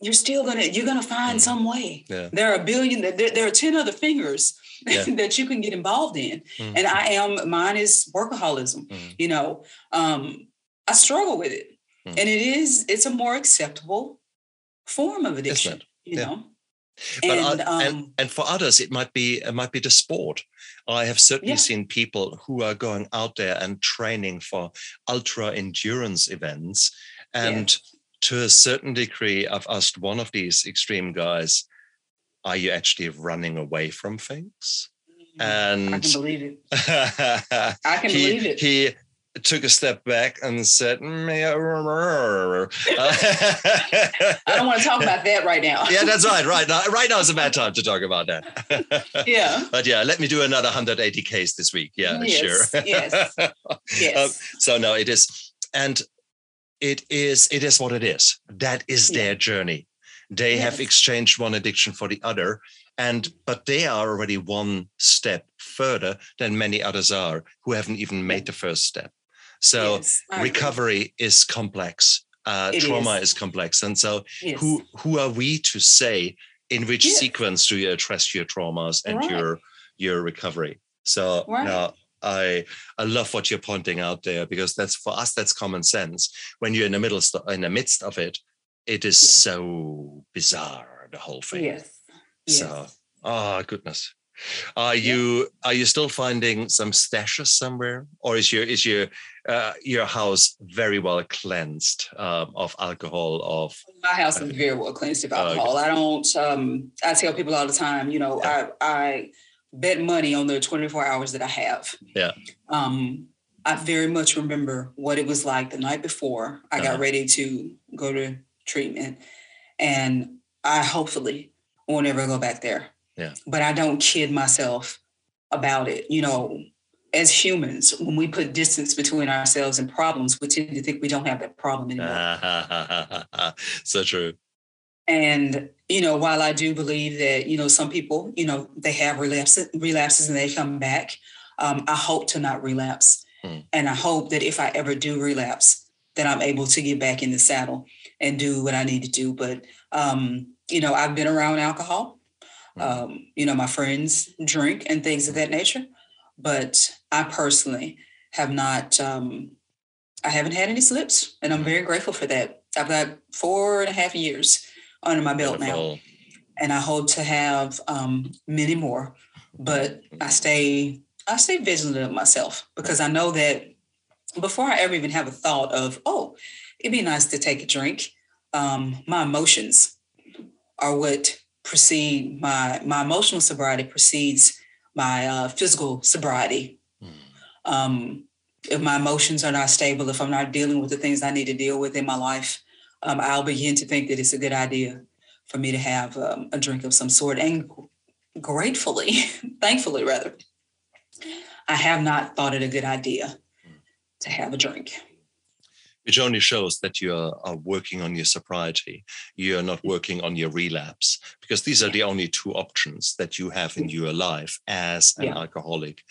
you're still gonna you're gonna find Mhm. some way. Yeah. There are a billion. There, there are ten other fingers Yeah. that you can get involved in, Mm. and I am mine is workaholism. Mm. You know, um, I struggle with it, Mm. and it is it's a more acceptable form of addiction. You Yeah. know, but and, I- and, um, and for others it might be it might be the sport i have certainly Yeah. seen people who are going out there and training for ultra endurance events and to a certain degree i've asked one of these extreme guys are you actually running away from things And I can believe it. I can he, believe it. he took a step back and said I don't want to talk about that right now. yeah that's right right now right now is a bad time to talk about that yeah. but yeah, let me do another 180 Ks this week. Yeah, Yes, sure. yes, Yes. Um, so no, it is, and it is, it is what it is. That is Yeah. their journey. They have exchanged one addiction for the other, and but they are already one step further than many others are who haven't even made the first step. So Yes, recovery is complex. Uh, trauma is. is complex, and so Yes. who who are we to say in which Yes. sequence do you address your traumas and Right. your your recovery so Right. now i i love what you're pointing out there because that's for us that's common sense when you're in the middle st- in the midst of it it is Yeah. so bizarre the whole thing Yes. Yes. so oh goodness are you are you still finding some stashes somewhere or is your is your uh, your house very well cleansed um, of alcohol of my house is very well cleansed of okay. alcohol. I don't. Um, I tell people all the time. You know, I I bet money on the 24 hours that I have. Yeah. Um, I very much remember what it was like the night before I Uh-huh. got ready to go to treatment, and I hopefully won't ever go back there. Yeah. But I don't kid myself about it. You know, as humans, when we put distance between ourselves and problems, we tend to think we don't have that problem anymore. so true. And you know, while I do believe that you know some people, you know, they have relapses, relapses and they come back. Um, I hope to not relapse, Hmm. and I hope that if I ever do relapse, that I'm able to get back in the saddle and do what I need to do. But um, you know, I've been around alcohol. Hmm. Um, you know, my friends drink and things of that nature, but I personally have not. Um, I haven't had any slips, and I'm Hmm. very grateful for that. I've got four and a half years under my belt now. And I hope to have um, many more. But I stay I stay vigilant of myself because I know that before I ever even have a thought of, oh, it'd be nice to take a drink, um, my emotions are what precede my my emotional sobriety precedes my uh, physical sobriety. Mm. Um, if my emotions are not stable, if I'm not dealing with the things I need to deal with in my life, um, I'll begin to think that it's a good idea for me to have um, a drink of some sort. And gratefully, thankfully, rather, I have not thought it a good idea to have a drink. Which only shows that you are, are working on your sobriety. You are not working on your relapse because these are the only two options that you have in your life as an yeah. alcoholic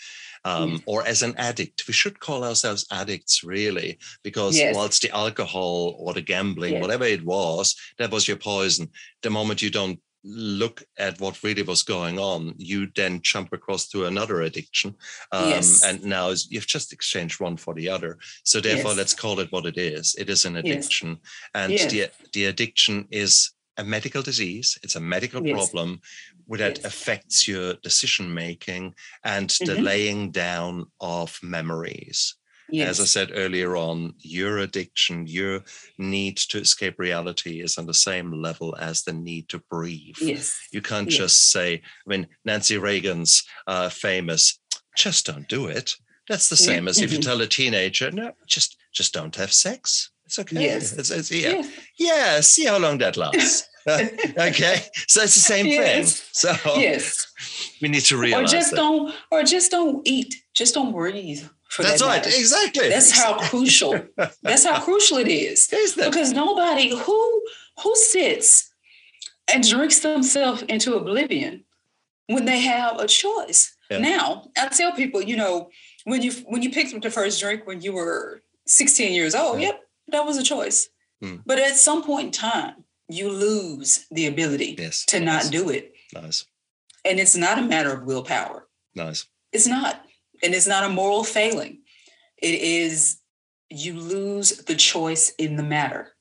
um, or as an addict. We should call ourselves addicts, really, because yes. whilst the alcohol or the gambling, yes. whatever it was, that was your poison. The moment you don't look at what really was going on, you then jump across to another addiction. Um, yes. And now you've just exchanged one for the other. So therefore, let's call it what it is. It is an addiction. And the, the addiction is a medical disease. It's a medical problem that affects your decision making and mm-hmm. the laying down of memories. Yes. As I said earlier on, your addiction, your need to escape reality is on the same level as the need to breathe. Yes. You can't yes. just say, I mean, Nancy Reagan's uh, famous, just don't do it. That's the same yeah. as if you tell a teenager, no, just just don't have sex. It's okay. Yes. It's, it's, yeah. yeah. yeah. See how long that lasts. okay. So it's the same yes. thing. So yes. we need to realize. Or just that. don't or just don't eat. Just don't breathe that's that right, matter. exactly. That's how crucial. that's how crucial it is. Because nobody who who sits and drinks themselves into oblivion when they have a choice. Yeah. Now, I tell people, you know, when you when you picked up the first drink when you were 16 years old, yeah. yep, that was a choice. Hmm. But at some point in time, you lose the ability yes. to not do it. Nice. And it's not a matter of willpower. Nice. It's not and it's not a moral failing. It is you lose the choice in the matter.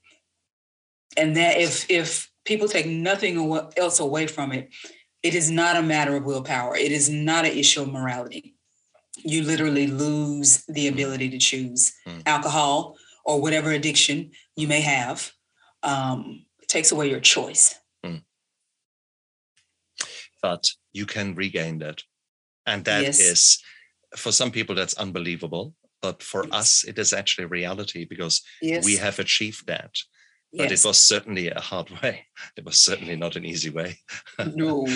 And that if if people take nothing else away from it, it is not a matter of willpower. It is not an issue of morality. You literally lose the hmm. ability to choose mm. alcohol or whatever addiction you may have. Um, takes away your choice. Mm. But you can regain that. And that yes. is for some people that's unbelievable but for yes. us it is actually reality because yes. we have achieved that but yes. it was certainly a hard way it was certainly not an easy way no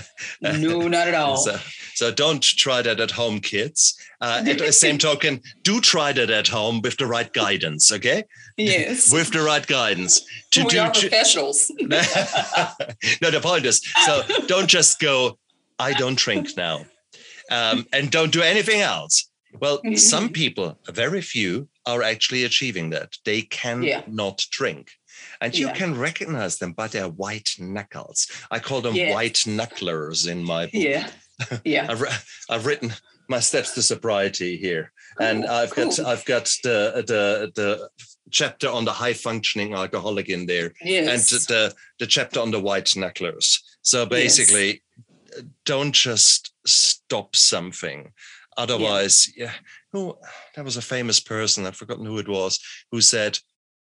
no not at all so, so don't try that at home kids uh, at the same token do try that at home with the right guidance okay yes with the right guidance to we do are professionals no the point is so don't just go i don't drink now um, and don't do anything else. Well, mm-hmm. some people, very few, are actually achieving that. They cannot yeah. drink. And you yeah. can recognize them by their white knuckles. I call them yeah. white knucklers in my book. Yeah. Yeah. I've, I've written my steps to sobriety here. Oh, cool. And I've cool. got I've got the the the chapter on the high functioning alcoholic in there. Yes. And the the chapter on the white knucklers. So basically, yes. don't just stop something. Otherwise, yeah. yeah. Who that was a famous person, I've forgotten who it was, who said,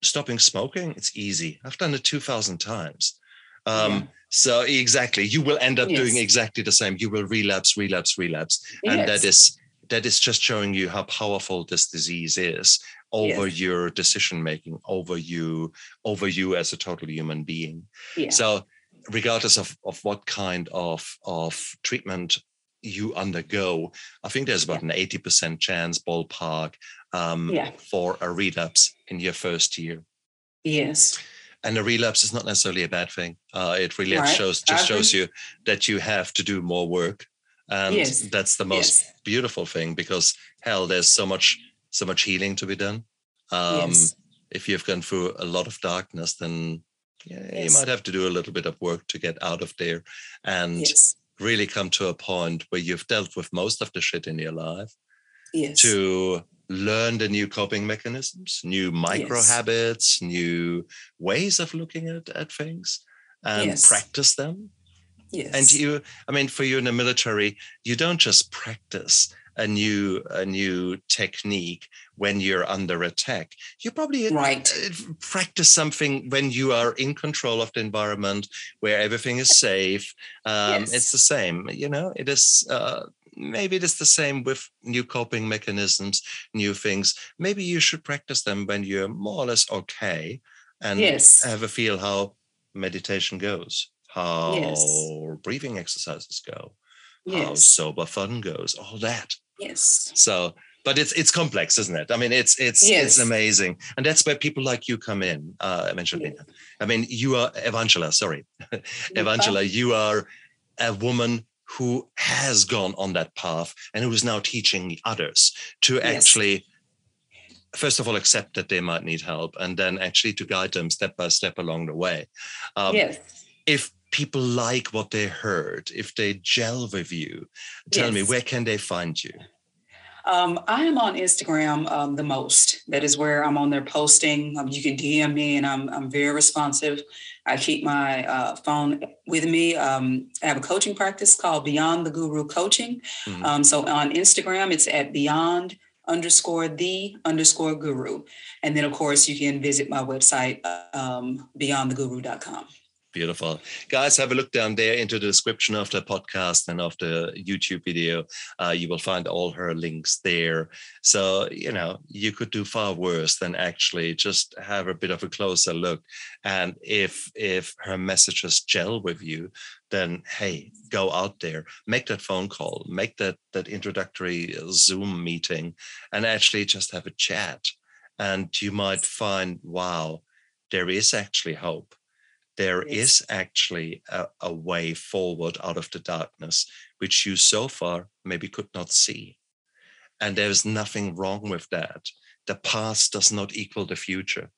stopping smoking, it's easy. I've done it 2,000 times. Um, yeah. So exactly, you will end up yes. doing exactly the same. You will relapse, relapse, relapse, yes. and that is that is just showing you how powerful this disease is over yes. your decision making, over you, over you as a total human being. Yeah. So regardless of, of what kind of, of treatment you undergo, I think there's about yeah. an 80% chance ballpark um, yeah. for a relapse in your first year. Yes. And a relapse is not necessarily a bad thing. Uh, it really right. shows just shows you that you have to do more work, and yes. that's the most yes. beautiful thing because hell, there's so much so much healing to be done. Um, yes. If you've gone through a lot of darkness, then yeah, you might have to do a little bit of work to get out of there, and really come to a point where you've dealt with most of the shit in your life yes. to learn the new coping mechanisms, new micro yes. habits, new ways of looking at, at things and yes. practice them Yes. And you, I mean, for you in the military, you don't just practice a new a new technique when you're under attack. You probably right. Uh, practice something when you are in control of the environment, where everything is safe. Um, yes. It's the same, you know. It is. Uh, maybe it is the same with new coping mechanisms, new things. Maybe you should practice them when you're more or less okay, and yes. have a feel how meditation goes, how yes. breathing exercises go, yes. how sober fun goes, all that. Yes. So, but it's it's complex, isn't it? I mean, it's it's yes. it's amazing, and that's where people like you come in. Uh, eventually, yeah. I mean, you are Evangela. Sorry, Evangela. You are a woman who has gone on that path and who is now teaching others to yes. actually first of all accept that they might need help and then actually to guide them step by step along the way um, yes if people like what they heard if they gel with you tell yes. me where can they find you um, I am on Instagram um, the most. That is where I'm on there posting. Um, you can DM me, and I'm I'm very responsive. I keep my uh, phone with me. Um, I have a coaching practice called Beyond the Guru Coaching. Mm-hmm. Um, so on Instagram, it's at Beyond underscore the underscore Guru, and then of course you can visit my website um, beyondtheguru.com. Beautiful. Guys, have a look down there into the description of the podcast and of the YouTube video. Uh, you will find all her links there. So, you know, you could do far worse than actually just have a bit of a closer look. And if if her messages gel with you, then hey, go out there, make that phone call, make that that introductory Zoom meeting, and actually just have a chat. And you might find, wow, there is actually hope there yes. is actually a, a, way forward out of the darkness, which you so far maybe could not see. And there's nothing wrong with that. The past does not equal the future.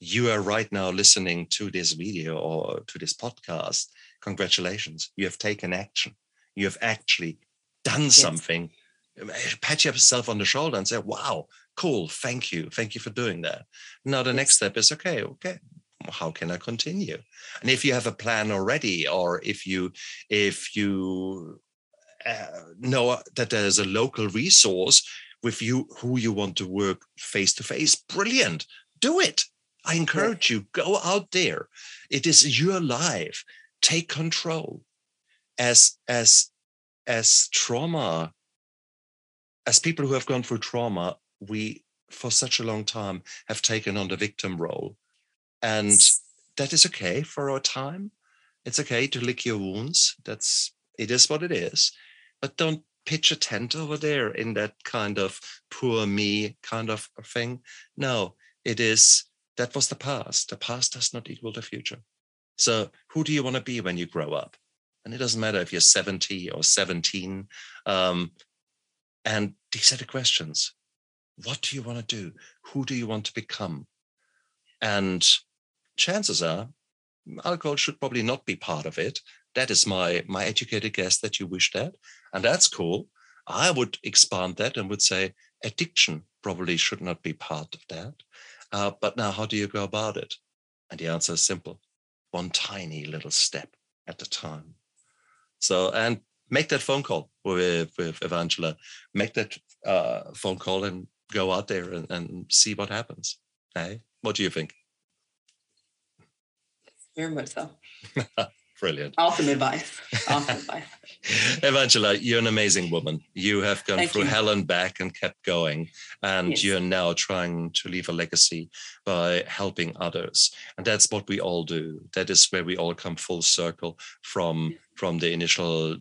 You are right now listening to this video or to this podcast. Congratulations. You have taken action. You have actually done yes. something. Um, eh, pat yourself on the shoulder and say, wow, cool. Thank you. Thank you for doing that. Now, the yes. next step is okay, okay, how can i continue? And if you have a plan already or if you if you uh, know that there's a local resource with you who you want to work face to face brilliant. Do it. I encourage yeah. you go out there. It is your life. Take control. As as as trauma as people who have gone through trauma we for such a long time have taken on the victim role and that is okay for a time. It's okay to lick your wounds. That's it is what it is. But don't pitch a tent over there in that kind of poor me kind of thing. No it is that was the past. The past does not equal the future. So who do you want to be when you grow up? And it doesn't matter if you're 70 or 17 um, and these are the questions. What do you want to do? Who do you want to become? And chances are alcohol should probably not be part of it. That is my my educated guess that you wish that, and that's cool. I would expand that and would say addiction probably should not be part of that. Uh, but now, how do you go about it? And the answer is simple: one tiny little step at a time. So, and make that phone call with with Evangela. Make that uh, phone call and go out there and, and see what happens. Hey, what do you think? Very much so. Brilliant. Awesome advice. Awesome advice. Evangela, you're an amazing woman. You have gone Thank through you. hell and back and kept going. And yes. you're now trying to leave a legacy by helping others. And that's what we all do. That is where we all come full circle from, from the initial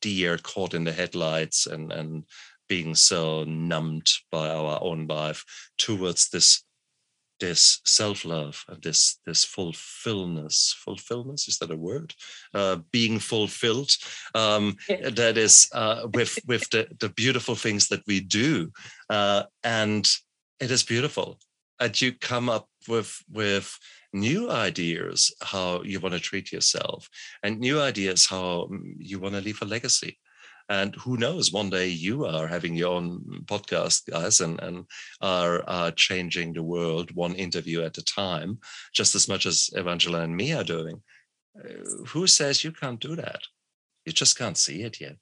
deer caught in the headlights and, and being so numbed by our own life towards this this self-love and this this fulfillness fulfillment is that a word? Uh, being fulfilled um, that is uh, with with the, the beautiful things that we do uh, and it is beautiful. And you come up with with new ideas how you want to treat yourself and new ideas how mm, you want to leave a legacy and who knows, one day you are having your own podcast, guys, and, and are, are changing the world one interview at a time, just as much as Evangela and me are doing. uh, who says you can't do that? You just can't see it yet.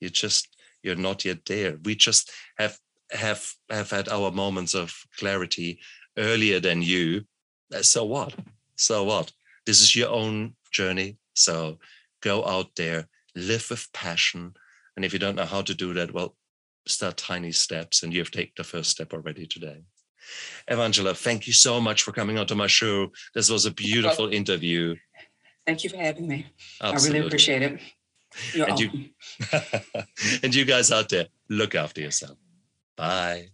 You just you're not yet there. We just have have have had our moments of clarity earlier than you. Uh, so what? So what? This is your own journey. So go out there, live with passion. And if you don't know how to do that, well, start tiny steps. And you've taken the first step already today. Evangela, thank you so much for coming onto my show. This was a beautiful interview. Thank you for having me. Absolutely. I really appreciate it. You're and you and you guys out there, look after yourself. Bye.